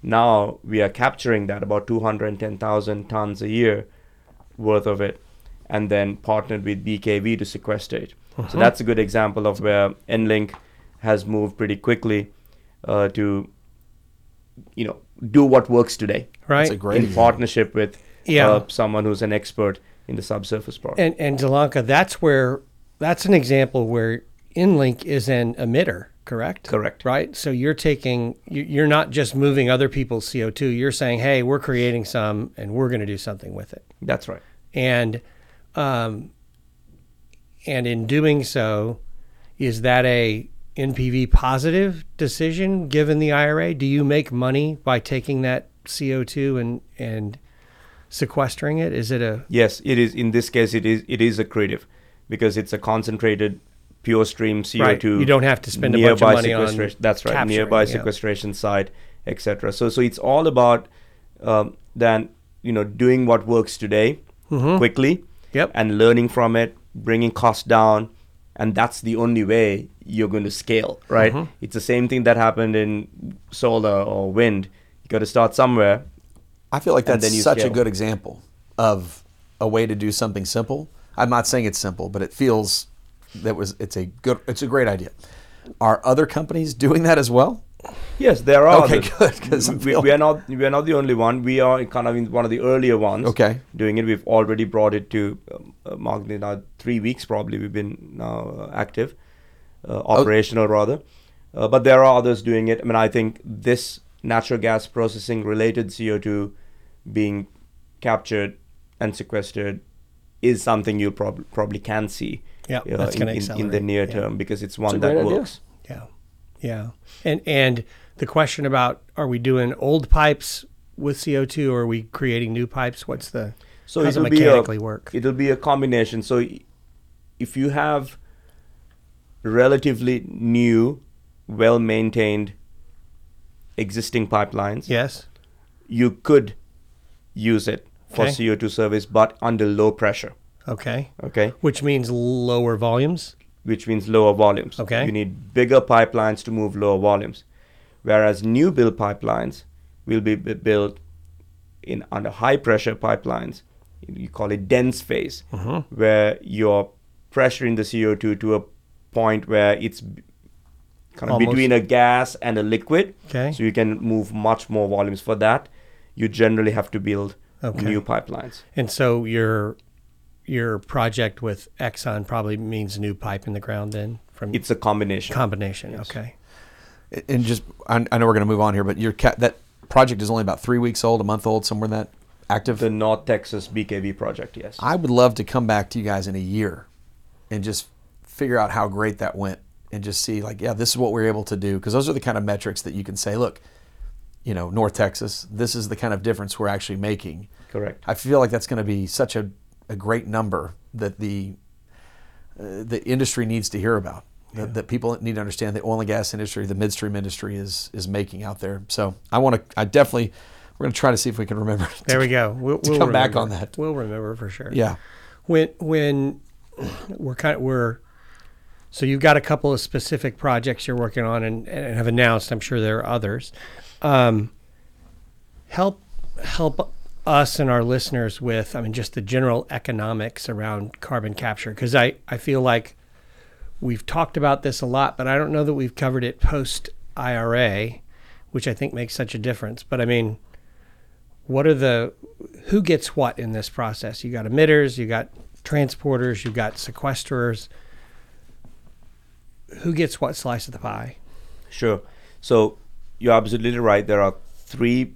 Now we are capturing that about 210,000 tons a year worth of it, and then partnered with BKV to sequester it. Uh-huh. So that's a good example of where EnLink has moved pretty quickly uh, to, you know, do what works today Right. That's a great in example. partnership with Yeah. uh, someone who's an expert in the subsurface part. And and Dilanka, that's where that's an example where EnLink is an emitter, correct? Correct. Right. So you're taking, you- you're not just moving other people's CO2. You're saying, hey, we're creating some, and we're going to do something with it. That's right. And, um, and in doing so, is that a NPV positive decision given the IRA? Do you make money by taking that CO2 and and sequestering it? Is it a Yes, it is. In this case, it is it is accretive because it's a concentrated pure stream CO2. Right. You don't have to spend a bunch of nearby money on sequestration. That's right. capturing, Nearby yeah. sequestration site, etc. So so it's all about um, then you know doing what works today quickly Mm-hmm. Yep. and learning from it, bringing costs down, and that's the only way you're going to scale. Right. Mm-hmm. It's the same thing that happened in solar or wind. You got to start somewhere. I feel like that's then you such a good example of a way to do something simple. I'm not saying it's simple, but it feels that was it's a good it's a great idea. Are other companies doing that as well? Yes, there are. Okay, good, 'cause I'm we, we are not we are not the only one. We are kind of in one of the earlier ones. Okay. doing it. We've already brought it to um, uh, Mark. Now three weeks probably we've been now uh, active, uh, operational rather. Uh, but there are others doing it. I mean, I think this natural gas processing related CO two being captured and sequestered is something you prob- probably can see. Yeah, uh, that's in, gonna in, in the accelerate, near yeah. term because it's a one that great idea. works. Yeah, yeah, and and the question about are we doing old pipes with CO two or are we creating new pipes? What's the So how does it it'll be mechanically a, work? It'll be a combination. So if you have relatively new, well maintained existing pipelines, yes. you could use it for Okay. CO2 service, but under low pressure. Okay. Okay, Which means lower volumes. which means lower volumes. Okay. you need bigger pipelines to move lower volumes, whereas new build pipelines will be built in under high pressure pipelines. You call it dense phase, Mm-hmm. where you're pressuring the CO2 to a point where it's kind of Almost- between a gas and a liquid. Okay. So you can move much more volumes. For that, you generally have to build Okay. new pipelines. And so your your project with Exxon probably means new pipe in the ground then from It's a combination. combination. Okay. And just I, I know we're going to move on here, but your ca- that project is only about three weeks old, a month old, somewhere in that active. the North Texas BKV project, yes. I would love to come back to you guys in a year and just figure out how great that went and just see like, yeah, this is what we are able to do because those are the kind of metrics that you can say, look, you know, North Texas, this is the kind of difference we're actually making. Correct. I feel like that's going to be such a, a great number that the uh, the industry needs to hear about. That, that people need to understand the oil and gas industry, the midstream industry is is making out there. So I want to, I definitely, we're going to try to see if we can remember. to- There we go. We'll, to we'll come back on that. We'll remember for sure. Yeah. when when we're kind of we're so you've got a couple of specific projects you're working on and, and have announced i'm sure there are others um, help help us and our listeners with i mean just the general economics around carbon capture because i i feel like we've talked about this a lot but i don't know that we've covered it post ira which i think makes such a difference but i mean what are the who gets what in this process you got emitters you got transporters you got sequesterers who gets what slice of the pie Sure. So you're absolutely right. There are three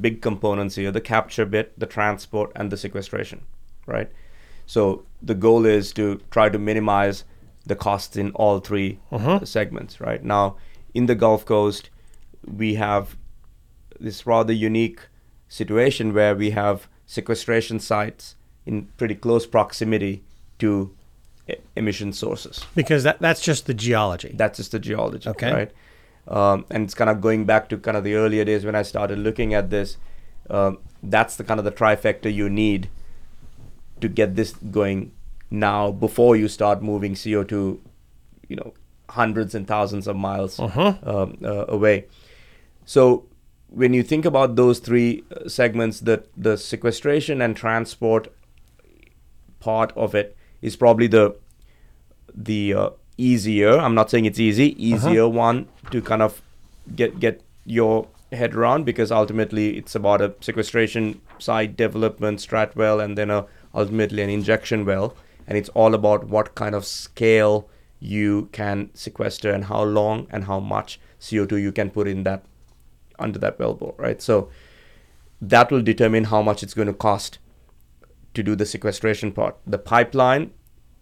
big components here the capture bit, the transport, and the sequestration, right? So the goal is to try to minimize the costs in all 3 mm-hmm. segments, right? Now, in the Gulf Coast, we have this rather unique situation where we have sequestration sites in pretty close proximity to emission sources. because that that's just the geology That's just the geology, Okay. right? Um, and it's kind of going back to kind of the earlier days when I started looking at this. Um, that's the kind of the trifecta you need to get this going now before you start moving CO2, you know, hundreds and thousands of miles um, uh, away. So when you think about those three uh, segments, the the sequestration and transport part of it is probably the the uh, easier. I'm not saying it's easy, uh-huh. easier one to kind of get get your head around because ultimately it's about a sequestration site development, strat well, and then a ultimately an injection well, and it's all about what kind of scale you can sequester and how long and how much CO2 you can put in that under that wellbore, right? So that will determine how much it's going to cost to do the sequestration part. The pipeline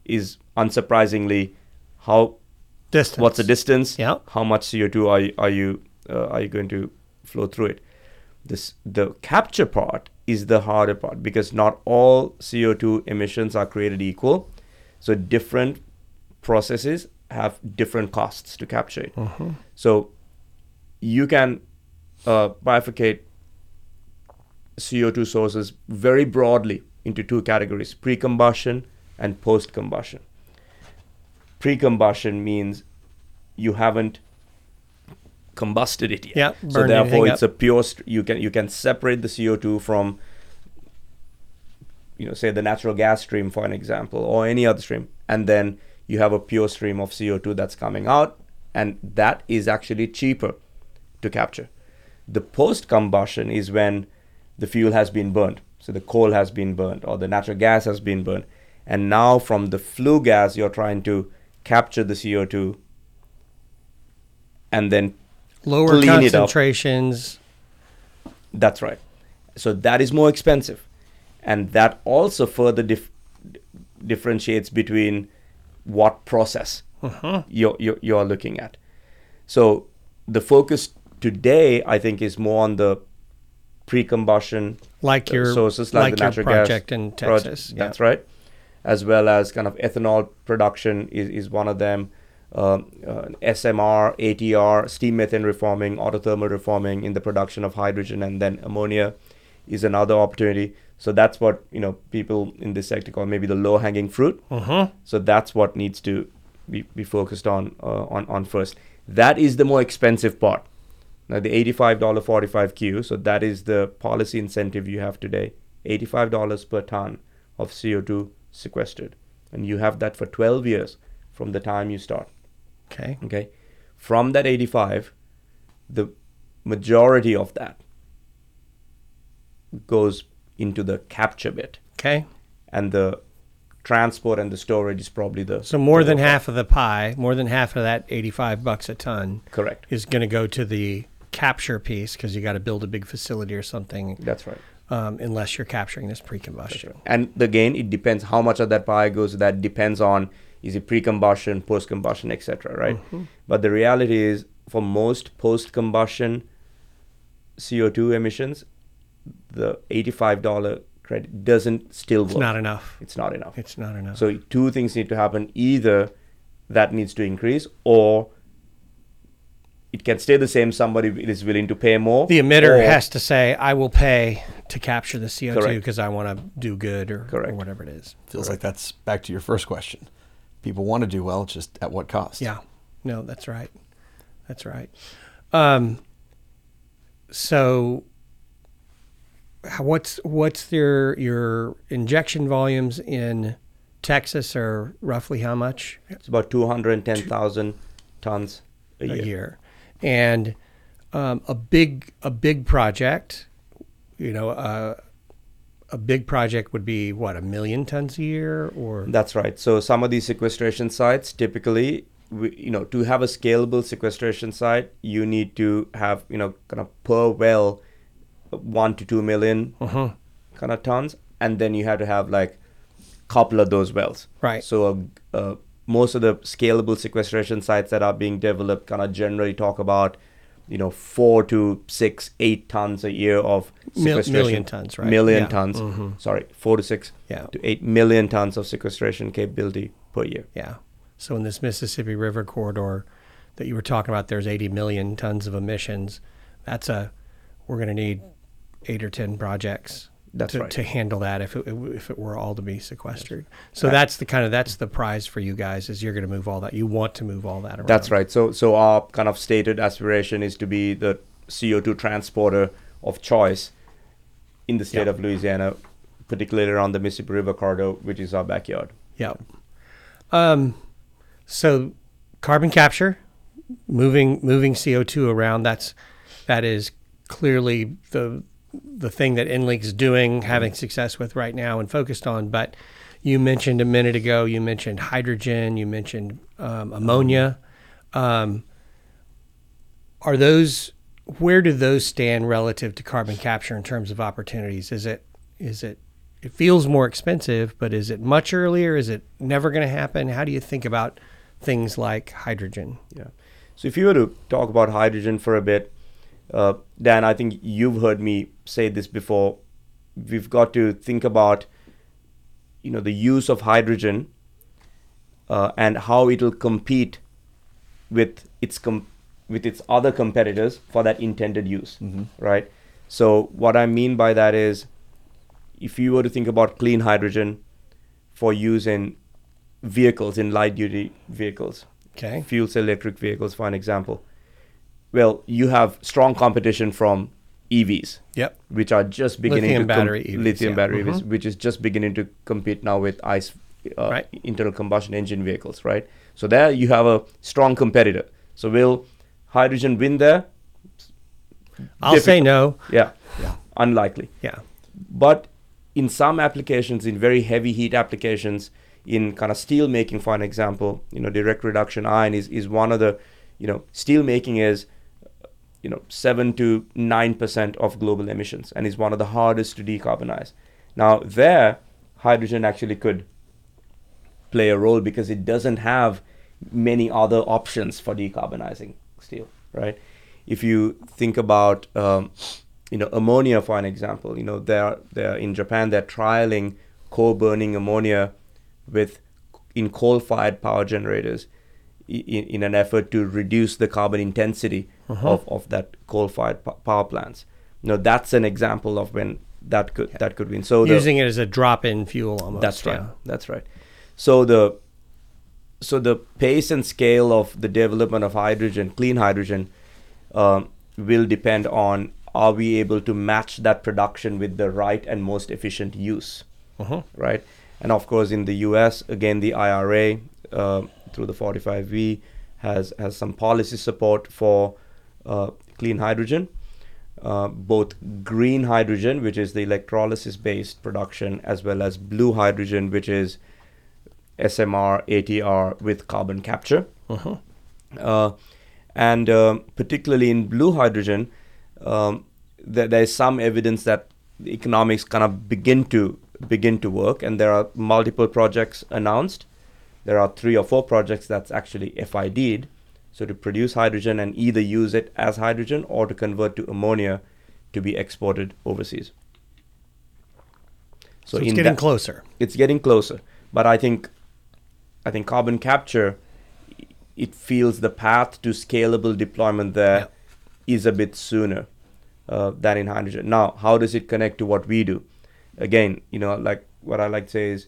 is unsurprisingly how Distance. what's the distance? Yeah. How much CO2 are you, are you uh, are you going to flow through it? This the capture part is the harder part because not all CO2 emissions are created equal. So different processes have different costs to capture it. So you can uh, bifurcate CO2 sources very broadly into two categories pre combustion and post combustion. Pre combustion means you haven't combusted it yet. Yeah, so therefore it's up. a pure st- you can you can separate the CO2 from you know say the natural gas stream for an example or any other stream and then you have a pure stream of CO2 that's coming out and that is actually cheaper to capture. The post combustion is when the fuel has been burned. So the coal has been burned or the natural gas has been burned. And now from the flue gas, you're trying to capture the CO2 and then Lower clean it up. concentrations. That's right. So that is more expensive. And that also further dif- differentiates between what process uh-huh. you're, you're, you're looking at. So the focus today, I think, is more on the pre-combustion Like your sources like, like the your natural project gas in Texas. Yeah. That's right, as well as kind of ethanol production is, is one of them. Um, uh, SMR, ATR, steam methane reforming, autothermal reforming in the production of hydrogen and then ammonia is another opportunity. So that's what you know people in this sector call maybe the low hanging fruit. Mhm. So that's what needs to be, be focused on uh, on on first. That is the more expensive part. Now the eighty-five dollar forty-five Q. So that is the policy incentive you have today. Eighty-five dollars per ton of CO two sequestered, and you have that for twelve years from the time you start. Okay. Okay, from that eighty-five, the majority of that goes into the capture bit, Okay. and the transport and the storage is probably the So more than half of the pie, more than half of that 85 bucks a ton. Correct. is going to go to the capture piece because you got to build a big facility or something That's right. Um, unless you're capturing this pre-combustion. And again, it depends how much of that pie goes. That depends on is it pre-combustion, post-combustion, etc. Right? But the reality is, for most post-combustion CO2 emissions, the eighty-five dollar credit doesn't still work. It's not enough. It's not enough. It's not enough. So two things need to happen: either that needs to increase, or it can stay the same. Somebody is willing to pay more. the emitter or- has to say, "I will pay to capture the CO2 because I want to do good or, or whatever it is." Feels like that's back to your first question. People want to do well, it's just at what cost? Yeah. No, that's right. That's right. Um, so what's what's your your injection volumes in Texas are roughly how much It's about two hundred and ten thousand tons a, a year. year? And um, a big a big project, you know, uh, a big project would be what a million tons a year or That's right. So some of these sequestration sites typically, we, you know, to have a scalable sequestration site, you need to have, you know, kind of per well, one to two million Uh-huh. kind of tons, and then you have to have like couple of those wells. Right. So uh, uh, most of the scalable sequestration sites that are being developed kind of generally talk about, you know, four to six, eight tons a year of Mil- sequestration. million tons, right? Million Yeah. tons. Mhm. Sorry, four to six Yeah. to 8 million tons of sequestration capability per year. Yeah. So in this Mississippi River corridor that you were talking about, there's 80 million tons of emissions. That's a we're going to need eight or 10 projects That's to, right. to handle that if it, if it were all to be sequestered. So that's the kind of that's the prize for you guys is you're going to move all that. You want to move all that around. That's right. So, so our kind of stated aspiration is to be the CO2 transporter of choice in the state Yeah. of Louisiana, particularly around the Mississippi River corridor, which is our backyard. Yeah. Um, so carbon capture, moving moving CO two around. That's that is clearly the the thing that EnLink's doing, having success with right now and focused on. But You mentioned a minute ago. You mentioned hydrogen. You mentioned um, ammonia. Um, are those where do those stand relative to carbon capture in terms of opportunities? Is it is it it feels more expensive, but is it much earlier? Is it never going to happen? How do you think about things like hydrogen? Yeah. So if you were to talk about hydrogen for a bit, uh, Dan, I think you've heard me say this before. We've got to think about, you know, the use of hydrogen uh, and how it'll compete with its com- with its other competitors for that intended use, right? So what I mean by that is, if you were to think about clean hydrogen for use in vehicles, in light duty vehicles, Okay. fuel cell electric vehicles, for an example, well, you have strong competition from EVs, Yep. which are just beginning Lithium to com- battery EVs, lithium yeah. battery Mhm. EVs, which is just beginning to compete now with ICE, uh, Right. internal combustion engine vehicles, right? So there you have a strong competitor. So will hydrogen win there? I'll say no. Yeah, Yeah. unlikely. Yeah. But in some applications, in very heavy heat applications, in kind of steel making, for an example, you know, direct reduction iron is, is one of the, you know, steel making is, you know, seven to nine percent of global emissions, and is one of the hardest to decarbonize. Now there, hydrogen actually could play a role because it doesn't have many other options for decarbonizing steel, right? If you think about, um, you know, ammonia for an example, you know, they're, they're in Japan, they're trialing co-burning ammonia with in coal-fired power generators in, in an effort to reduce the carbon intensity of, of that coal-fired po- power plants. Now that's an example of when that could that could win. So the- Using it as a drop-in fuel almost. that's right. yeah. That's right. So the so the pace and scale of the development of hydrogen, clean hydrogen, um, will depend on are we able to match that production with the right and most efficient use, Mhm. right? And of course, in the U.S., again, the IRA uh, through the 45V has has some policy support for uh, clean hydrogen uh, both green hydrogen, which is the electrolysis based production, as well as blue hydrogen, which is SMR, ATR with carbon capture. Mhm. Uh, and um, particularly in blue hydrogen, um, there, there is some evidence that the economics kind of begin to begin to work, and there are multiple projects announced. There are three or four projects that's actually FID'd, so to produce hydrogen and either use it as hydrogen or to convert to ammonia to be exported overseas. So, it's in getting that- closer. it's getting closer but i think i think carbon capture it feels the path to scalable deployment there is Yep. a bit sooner uh, than in hydrogen now how does it connect to what we do again you know like what i like to say is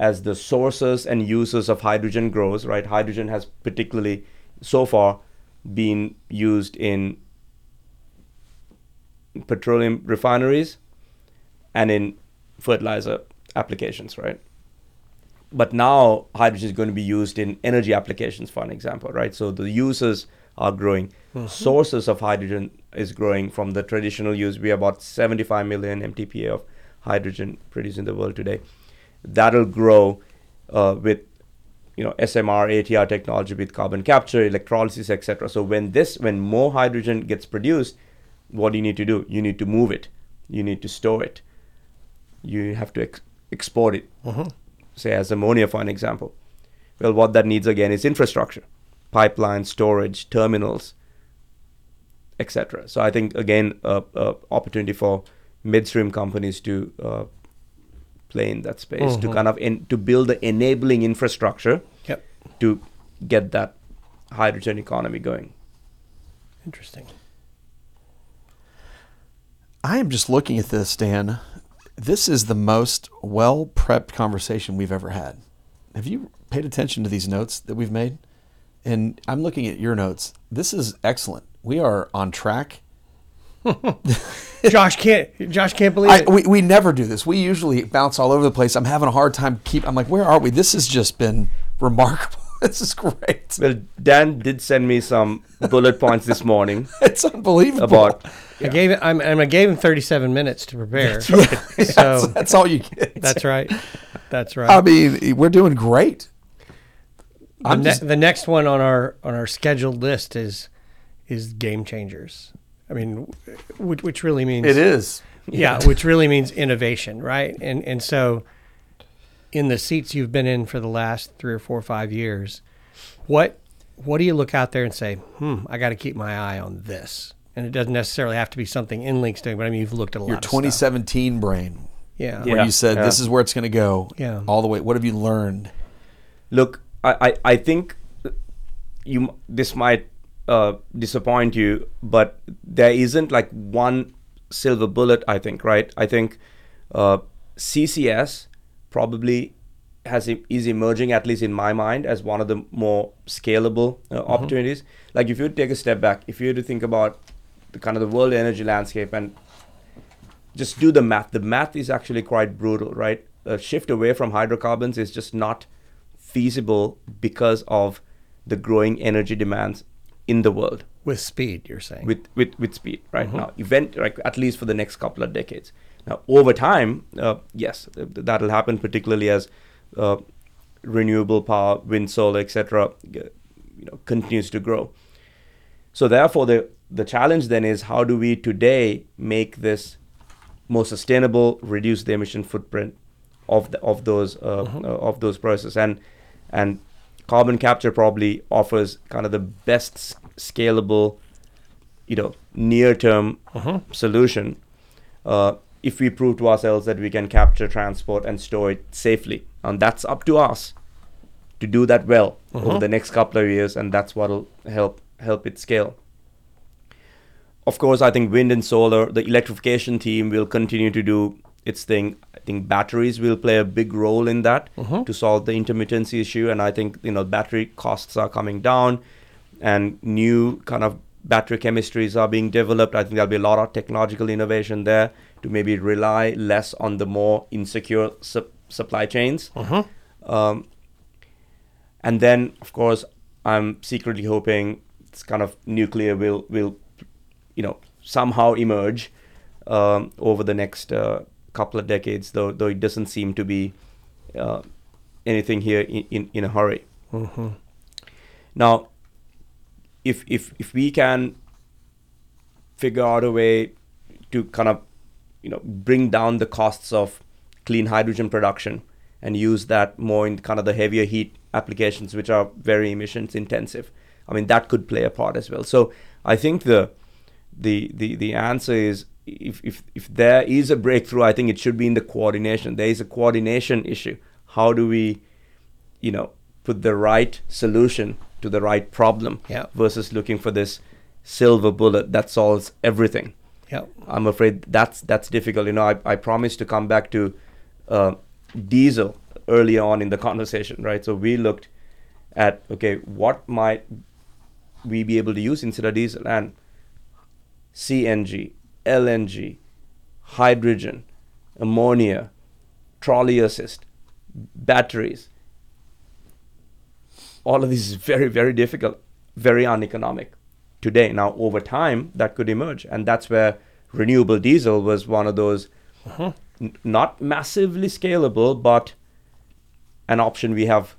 as the sources and uses of hydrogen grows right hydrogen has particularly so far been used in petroleum refineries and in fertilizer applications, right? But now hydrogen is going to be used in energy applications, for an example, right? So the uses are growing. Mm-hmm. Sources of hydrogen is growing from the traditional use. We have about 75 million MTPA of hydrogen produced in the world today. That'll grow uh, with you know SMR, ATR technology with carbon capture, electrolysis, etc. So when this, when more hydrogen gets produced, what do you need to do? You need to move it. You need to store it. You have to ex- export it. Say as ammonia, for an example. Well, what that needs again is infrastructure, pipeline, storage, terminals, etc. So I think again, a, a opportunity for midstream companies to uh, play in that space to Mhm. kind of en- to build the enabling infrastructure Yep. to get that hydrogen economy going. Interesting. I am just looking at this, Dan. This is the most well prepped conversation we've ever had. Have you paid attention to these notes that we've made? And I'm looking at your notes. This is excellent. We are on track. Josh can't. Josh can't believe I, it. we, we never do this. We usually bounce all over the place. I'm having a hard time keep. I'm like, where are we? This has just been remarkable. This is great. Well, Dan did send me some bullet points this morning It's unbelievable. about I gave it. I'm, I'm, I gave him 37 minutes to prepare. that's, So that's all you get. that's right. That's right. I mean, we're doing great. the, ne- just- the next one on our on our scheduled list is is game changers. I mean, which, which really means It is. yeah, which really means innovation, right? And and so, in the seats you've been in for the last three or four or five years, what what do you look out there and say, hmm, I got to keep my eye on this? And it doesn't necessarily have to be something EnLink's doing, but I mean, you've looked at a Your lot of stuff. 2017 brain, Yeah. where Yeah. you said Yeah. this is where it's going to go. Yeah. All the way. What have you learned? Look, I, I, I think you this might uh, disappoint you, but there isn't like one silver bullet. I think, right? I think uh, CCS probably has is emerging, at least in my mind, as one of the more scalable uh, opportunities. Like if you take a step back, if you were to think about the kind of the world energy landscape and just do the math. The math is actually quite brutal, right? A shift away from hydrocarbons is just not feasible because of the growing energy demands in the world. With speed, you're saying. with with, with speed right? Now event like at least for the next couple of decades. Now over time uh, yes th- th- that'll happen particularly as uh, renewable power wind solar etc you know continues to grow. So therefore the the challenge then is how do we today make this more sustainable reduce the emission footprint of the, of those uh, uh, of those processes and and carbon capture probably offers kind of the best scalable you know near term uh-huh. solution uh, if we prove to ourselves that we can capture transport and store it safely. And that's up to us to do that well over uh-huh. the next couple of years and that's what'll help help it scale. Of course i think wind and solar the electrification team will continue to do its thing. I think batteries will play a big role in that uh-huh. to solve the intermittency issue and i think you know battery costs are coming down and new kind of battery chemistries are being developed. I think there'll be a lot of technological innovation there to maybe rely less on the more insecure sup- supply chains. Um, and then of course i'm secretly hoping this kind of nuclear will will you know somehow emerge um, over the next uh, couple of decades though though it doesn't seem to be uh, anything here in, in, in a hurry. Now if if if we can figure out a way to kind of you know bring down the costs of clean hydrogen production and use that more in kind of the heavier heat applications which are very emissions intensive i mean that could play a part as well. So i think the the the, the answer is if, if if there is a breakthrough i think it should be in the coordination. There is a coordination issue. How do we you know put the right solution to the right problem Yeah. versus looking for this silver bullet that solves everything Yep. I'm afraid that's that's difficult. You know, I, I promised to come back to uh, diesel early on in the conversation, right? So we looked at okay, what might we be able to use instead of diesel and CNG, LNG, hydrogen, ammonia, trolley assist, batteries. All of this is very very difficult, very uneconomic today. Now, over time, that could emerge, and that's where renewable diesel was one of those n- not massively scalable, but an option we have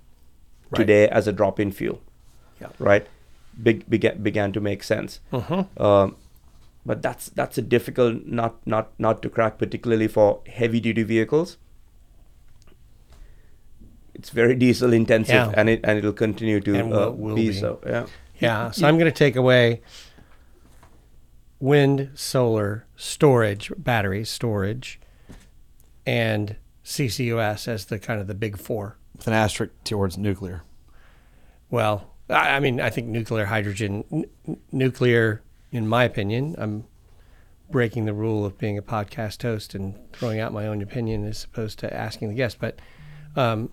Right. today as a drop-in fuel. Yeah. Right, Big, began began to make sense. Mm-hmm. Um, but that's that's a difficult not not not to crack, particularly for heavy-duty vehicles. It's very diesel intensive, Yeah. and it and it'll continue to And uh, will- will be be. so. Yeah. Yeah. So I'm going to take away wind, solar, storage, batteries, storage, and CCUS as the kind of the big four. With an asterisk towards nuclear. Well, I I mean, I think nuclear, hydrogen, n- n- nuclear, in my opinion, I'm breaking the rule of being a podcast host and throwing out my own opinion as opposed to asking the guest. But um,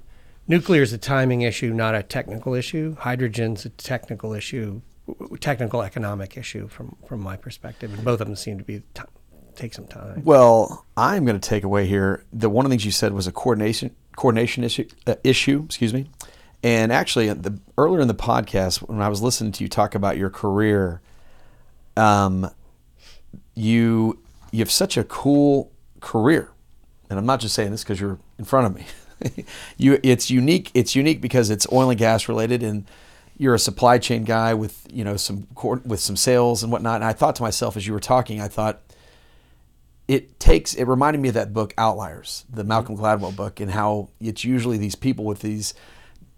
nuclear is a timing issue, not a technical issue. Hydrogen's a technical issue, technical economic issue from from my perspective. And both of them seem to be t- take some time. Well, I'm going to take away here the one of the things you said was a coordination coordination issue. Uh, issue, excuse me. And actually, the, earlier in the podcast, when I was listening to you talk about your career, um, you you have such a cool career, and I'm not just saying this because you're in front of me. you it's unique. It's unique because it's oil and gas related, and you're a supply chain guy with you know some with some sales and whatnot. And I thought to myself as you were talking, I thought it takes it reminded me of that book Outliers, the Malcolm mm-hmm. Gladwell book, and how it's usually these people with these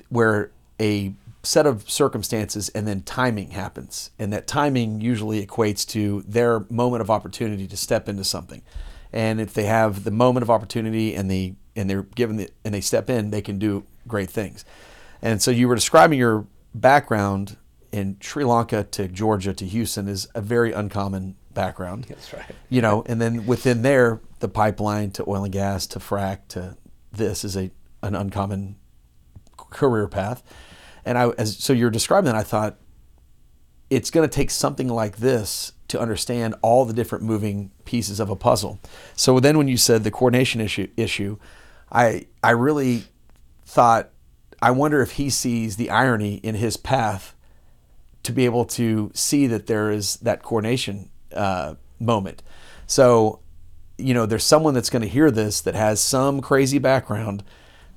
where a set of circumstances and then timing happens, and that timing usually equates to their moment of opportunity to step into something. And if they have the moment of opportunity and they and they're given the, and they step in, they can do great things. And so you were describing your background in Sri Lanka to Georgia to Houston is a very uncommon background. That's right. You know, and then within there, the pipeline to oil and gas to frack to this is a an uncommon career path. And I as so you're describing that, I thought it's going to take something like this to understand all the different moving pieces of a puzzle. So then when you said the coordination issue issue, I I really thought I wonder if he sees the irony in his path to be able to see that there is that coordination uh, moment. So, you know, there's someone that's going to hear this that has some crazy background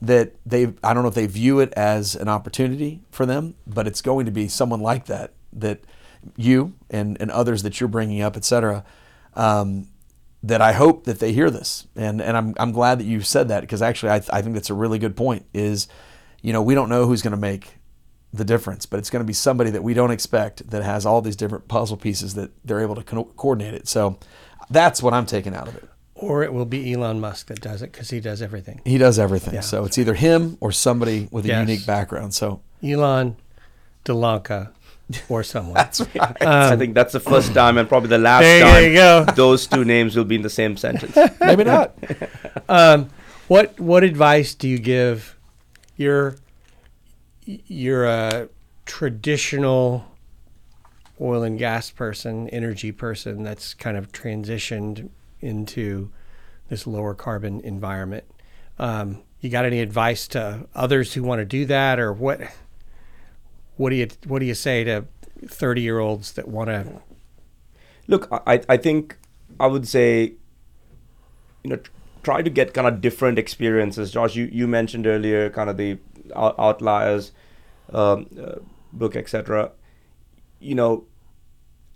that they I don't know if they view it as an opportunity for them, but it's going to be someone like that that you and, and others that you're bringing up, et cetera, um, that I hope that they hear this. And, and I'm, I'm glad that you said that because actually I, I think that's a really good point is, you know, we don't know who's going to make the difference, but it's going to be somebody that we don't expect that has all these different puzzle pieces that they're able to co- coordinate it. So that's what I'm taking out of it. Or it will be Elon Musk that does it because he does everything. He does everything. Yeah, so it's either him or somebody with a Yes. unique background. So Elon, Dilanka, or someone. that's right. I think that's the first time and probably the last There you go. those two names will be in the same sentence. Maybe not. Um, what what advice do you give? your your you're traditional oil and gas person, energy person that's kind of transitioned into this lower carbon environment. Um, you got any advice to others who want to do that, or what? What do you what do you say to thirty year olds that want to? Look, I, I think I would say, you know, try to get kind of different experiences. Josh, you, you mentioned earlier kind of the outliers um, uh, book, etc. You know,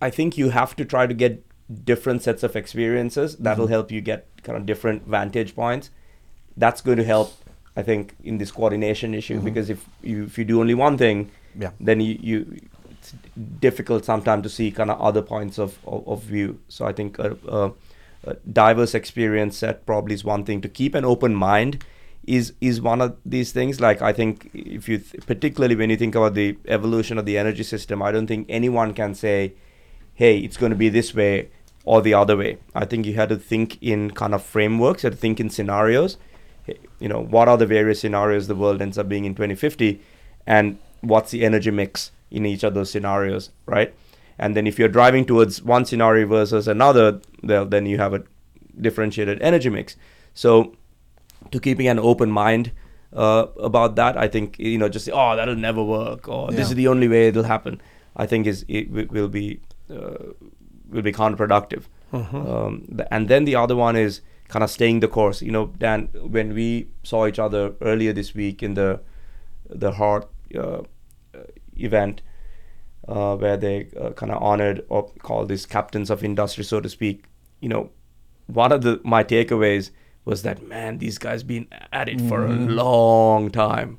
I think you have to try to get different sets of experiences. That'll help you get kind of different vantage points. That's going to help, I think, in this coordination issue because if you if you do only one thing, Yeah. then you, you it's difficult sometimes to see kind of other points of, of, of view. So I think a, a, a diverse experience set probably is one thing to keep. An open mind is is one of these things. Like i think if you th- particularly when you think about the evolution of the energy system i don't think anyone can say hey it's going to be this way or the other way. I think you had to think in kind of frameworks you had to think in scenarios. You know what are the various scenarios the world ends up being in 2050 and what's the energy mix in each of those scenarios right? And then if you're driving towards one scenario versus another well, then you have a differentiated energy mix. So to keeping an open mind uh, about that i think you know just say, oh that'll never work or this is the only way it'll happen i think is it will be uh, will be counterproductive. Um, and then the other one is kind of staying the course. You know dan when we saw each other earlier this week in the the Hart event uh, where they uh, kind of honored or called these captains of industry so to speak you know one of the my takeaways was that man these guys been at it for a long time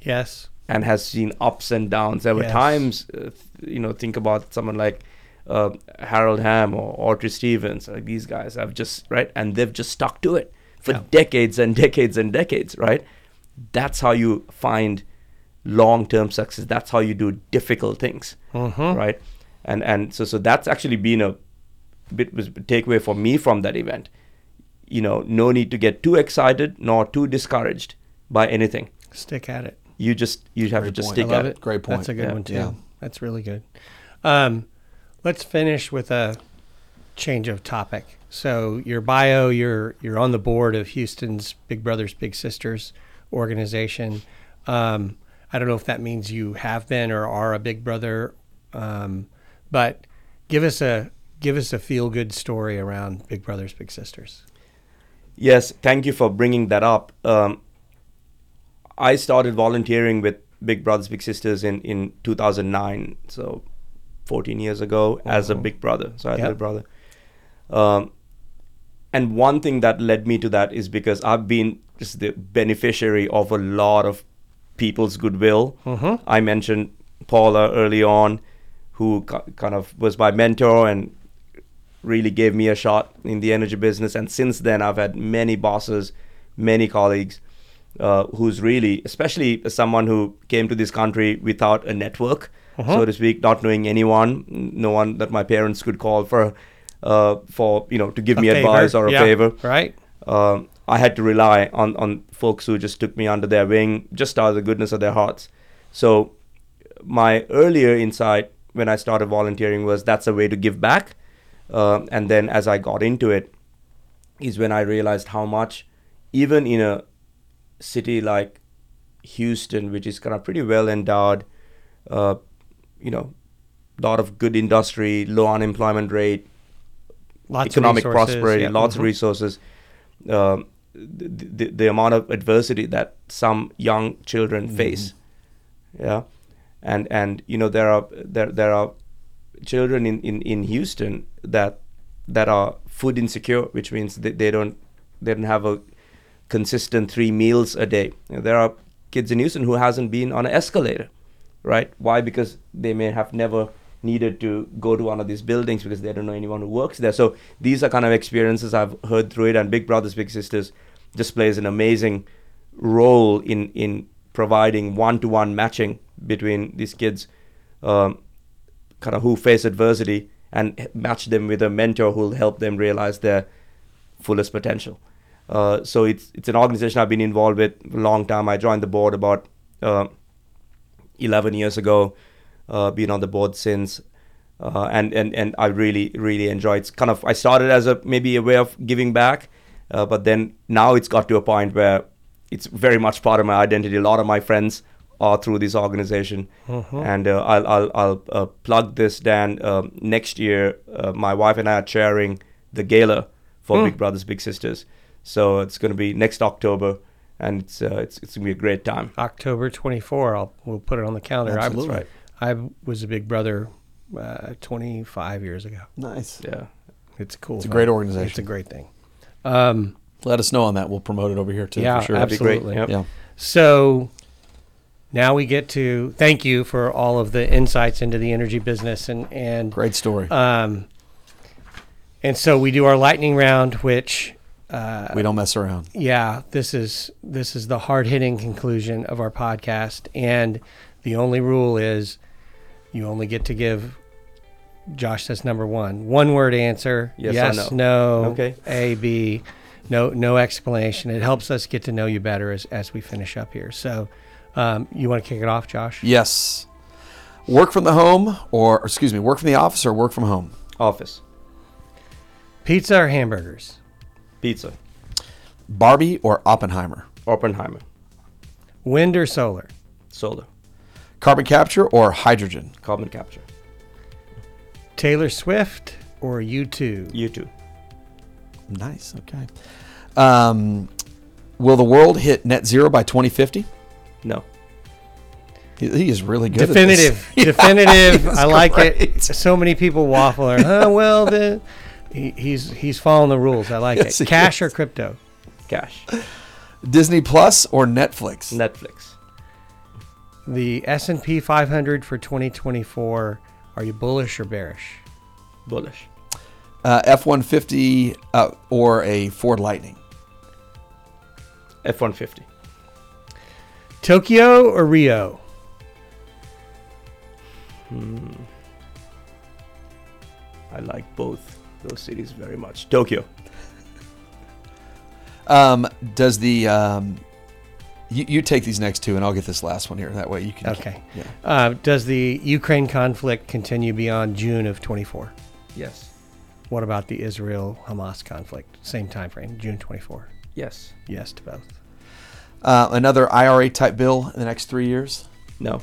Yes. and has seen ups and downs there were Yes. times uh, th- you know think about someone like uh, Harold Hamm or Autry Stephens like these guys have just right and they've just stuck to it for Yeah. decades and decades and decades right that's how you find long-term success that's how you do difficult things Mhm. right and and so so that's actually been a bit was a takeaway for me from that event you know no need to get too excited nor too discouraged by anything Stick at it. you just you have Great to just point. stick at it. it Great point. That's a good Yeah. one too. Yeah. That's really good. Um, let's finish with a change of topic. So your bio, you're you're on the board of Houston's Big Brothers Big Sisters organization. Um, I don't know if that means you have been or are a big brother, um, but give us a give us a feel good story around Big Brothers Big Sisters. yes thank you for bringing that up um, I started volunteering with Big Brothers Big Sisters in in 2009, so 14 years ago as a big brother. So I had a Yep. little brother. Um, and one thing that led me to that is because I've been just the beneficiary of a lot of people's goodwill. I mentioned Paula early on, who ki- kind of was my mentor and really gave me a shot in the energy business. And since then, I've had many bosses, many colleagues, uh, who's really, especially someone who came to this country without a network, so to speak, not knowing anyone, no one that my parents could call for, uh, for you know, to give A me favor. advice or a Yeah, favor Right. um, I had to rely on, on folks who just took me under their wing, just out of the goodness of their hearts. So, my earlier insight when I started volunteering was that's a way to give back. Um, and then as I got into it, is when I realized how much, even in a city like Houston, which is kind of pretty well endowed, uh, you know, lot of good industry, low unemployment rate, Lots economic prosperity, yeah. lots of Mhm. resources. Um, the, the, the amount of adversity that some young children mm-hmm. face, yeah, and and you know there are there there are children in, in, in Houston that that are food insecure, which means they, they don't they don't have a consistent three meals a day. You know, there are kids in Houston who hasn't been on an escalator, right? Why? Because they may have never needed to go to one of these buildings because they don't know anyone who works there. So these are kind of experiences I've heard through it, and Big Brothers Big Sisters just plays an amazing role in in providing one-to-one matching between these kids, um, kind of who face adversity, and match them with a mentor who will help them realize their fullest potential. Uh, so it's it's an organization I've been involved with a long time. I joined the board about uh, 11 years ago. Uh, been on the board since, uh, and and and I really really enjoy. It's kind of I started as a maybe a way of giving back, uh, but then now it's got to a point where it's very much part of my identity. A lot of my friends are through this organization, and uh, I'll I'll, I'll uh, plug this. Dan, um, next year, uh, my wife and I are chairing the gala for Big Brothers Big Sisters. So it's going to be next October, and it's uh, it's it's going to be a great time. October 24. I'll we'll put it on the calendar. Absolutely. I, I was a big brother uh, 25 years ago. Nice. Yeah. It's cool. It's a great organization. It's a great thing. Um, Let us know on that. We'll promote it over here too. Yeah, for sure. That'd be great. Absolutely. Yep. Yeah. So now we get to thank you for all of the insights into the energy business and and Great story. um, and so we do our lightning round, which uh, we don't mess around. yeah, this is this is the hard hitting conclusion of our podcast, and the only rule is you only get to give. Josh says number one, one word answer. Yes or no. Okay. A, B. No, no explanation. It helps us get to know you better as, as we finish up here. So, um, you want to kick it off, Josh? Yes. Work from the home, or excuse me, work from the office or work from home. Office. Pizza or hamburgers? Pizza. Barbie or Oppenheimer. Oppenheimer. Wind or solar? Solar. Carbon capture or hydrogen. Carbon capture. Taylor Swift or U2? You too. Nice. Okay. Um, will the world hit net zero by 2050? No. He, he is really good. Definitive. At this. Definitive. he's I like it. So many people waffle. Or, huh, well, the, he, he's he's following the rules. I like Yes, it. Cash or crypto? Cash. Disney Plus or Netflix. Netflix. The S and P 500 for 2024. Are you bullish or bearish? Bullish. Uh, F-150 uh, or a Ford Lightning. F one fifty. Tokyo or Rio? I like both those cities very much. Tokyo. Um, does the um, you, you take these next two, and I'll get this last one here. That way you can. Okay. Yeah. Uh, does the Ukraine conflict continue beyond June of 24? Yes. What about the Israel Hamas conflict? Same time frame, June 24. Yes. Yes to both. Uh, another IRA type bill in the next three years. No.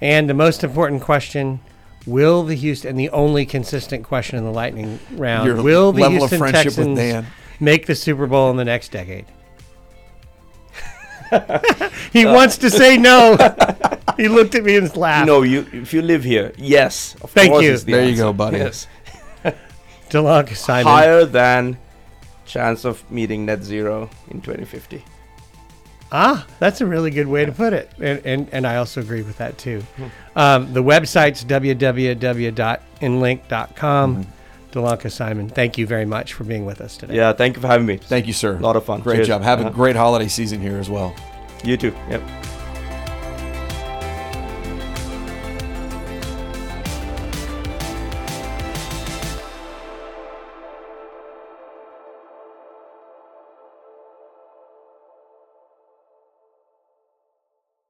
And the most important question: Will the Houston and the only consistent question in the lightning round? Your will the level Houston of friendship Texans with Dan. make the Super Bowl in the next decade? he wants to say no. he looked at me and laughed. No, you if you live here, yes. Of Thank course you. the There you go, buddy. Yes. Dilanka Seimon. Higher than chance of meeting net zero in 2050. Ah, that's a really good way to put it. And, and, and I also agree with that too. Um, the website's www.enlink.com. Dilanka Seimon, thank you very much for being with us today. Yeah, thank you for having me. Thank you, sir. A lot of fun. Great Cheers. job. Have a Uh-huh. great holiday season here as well. You too. Yep.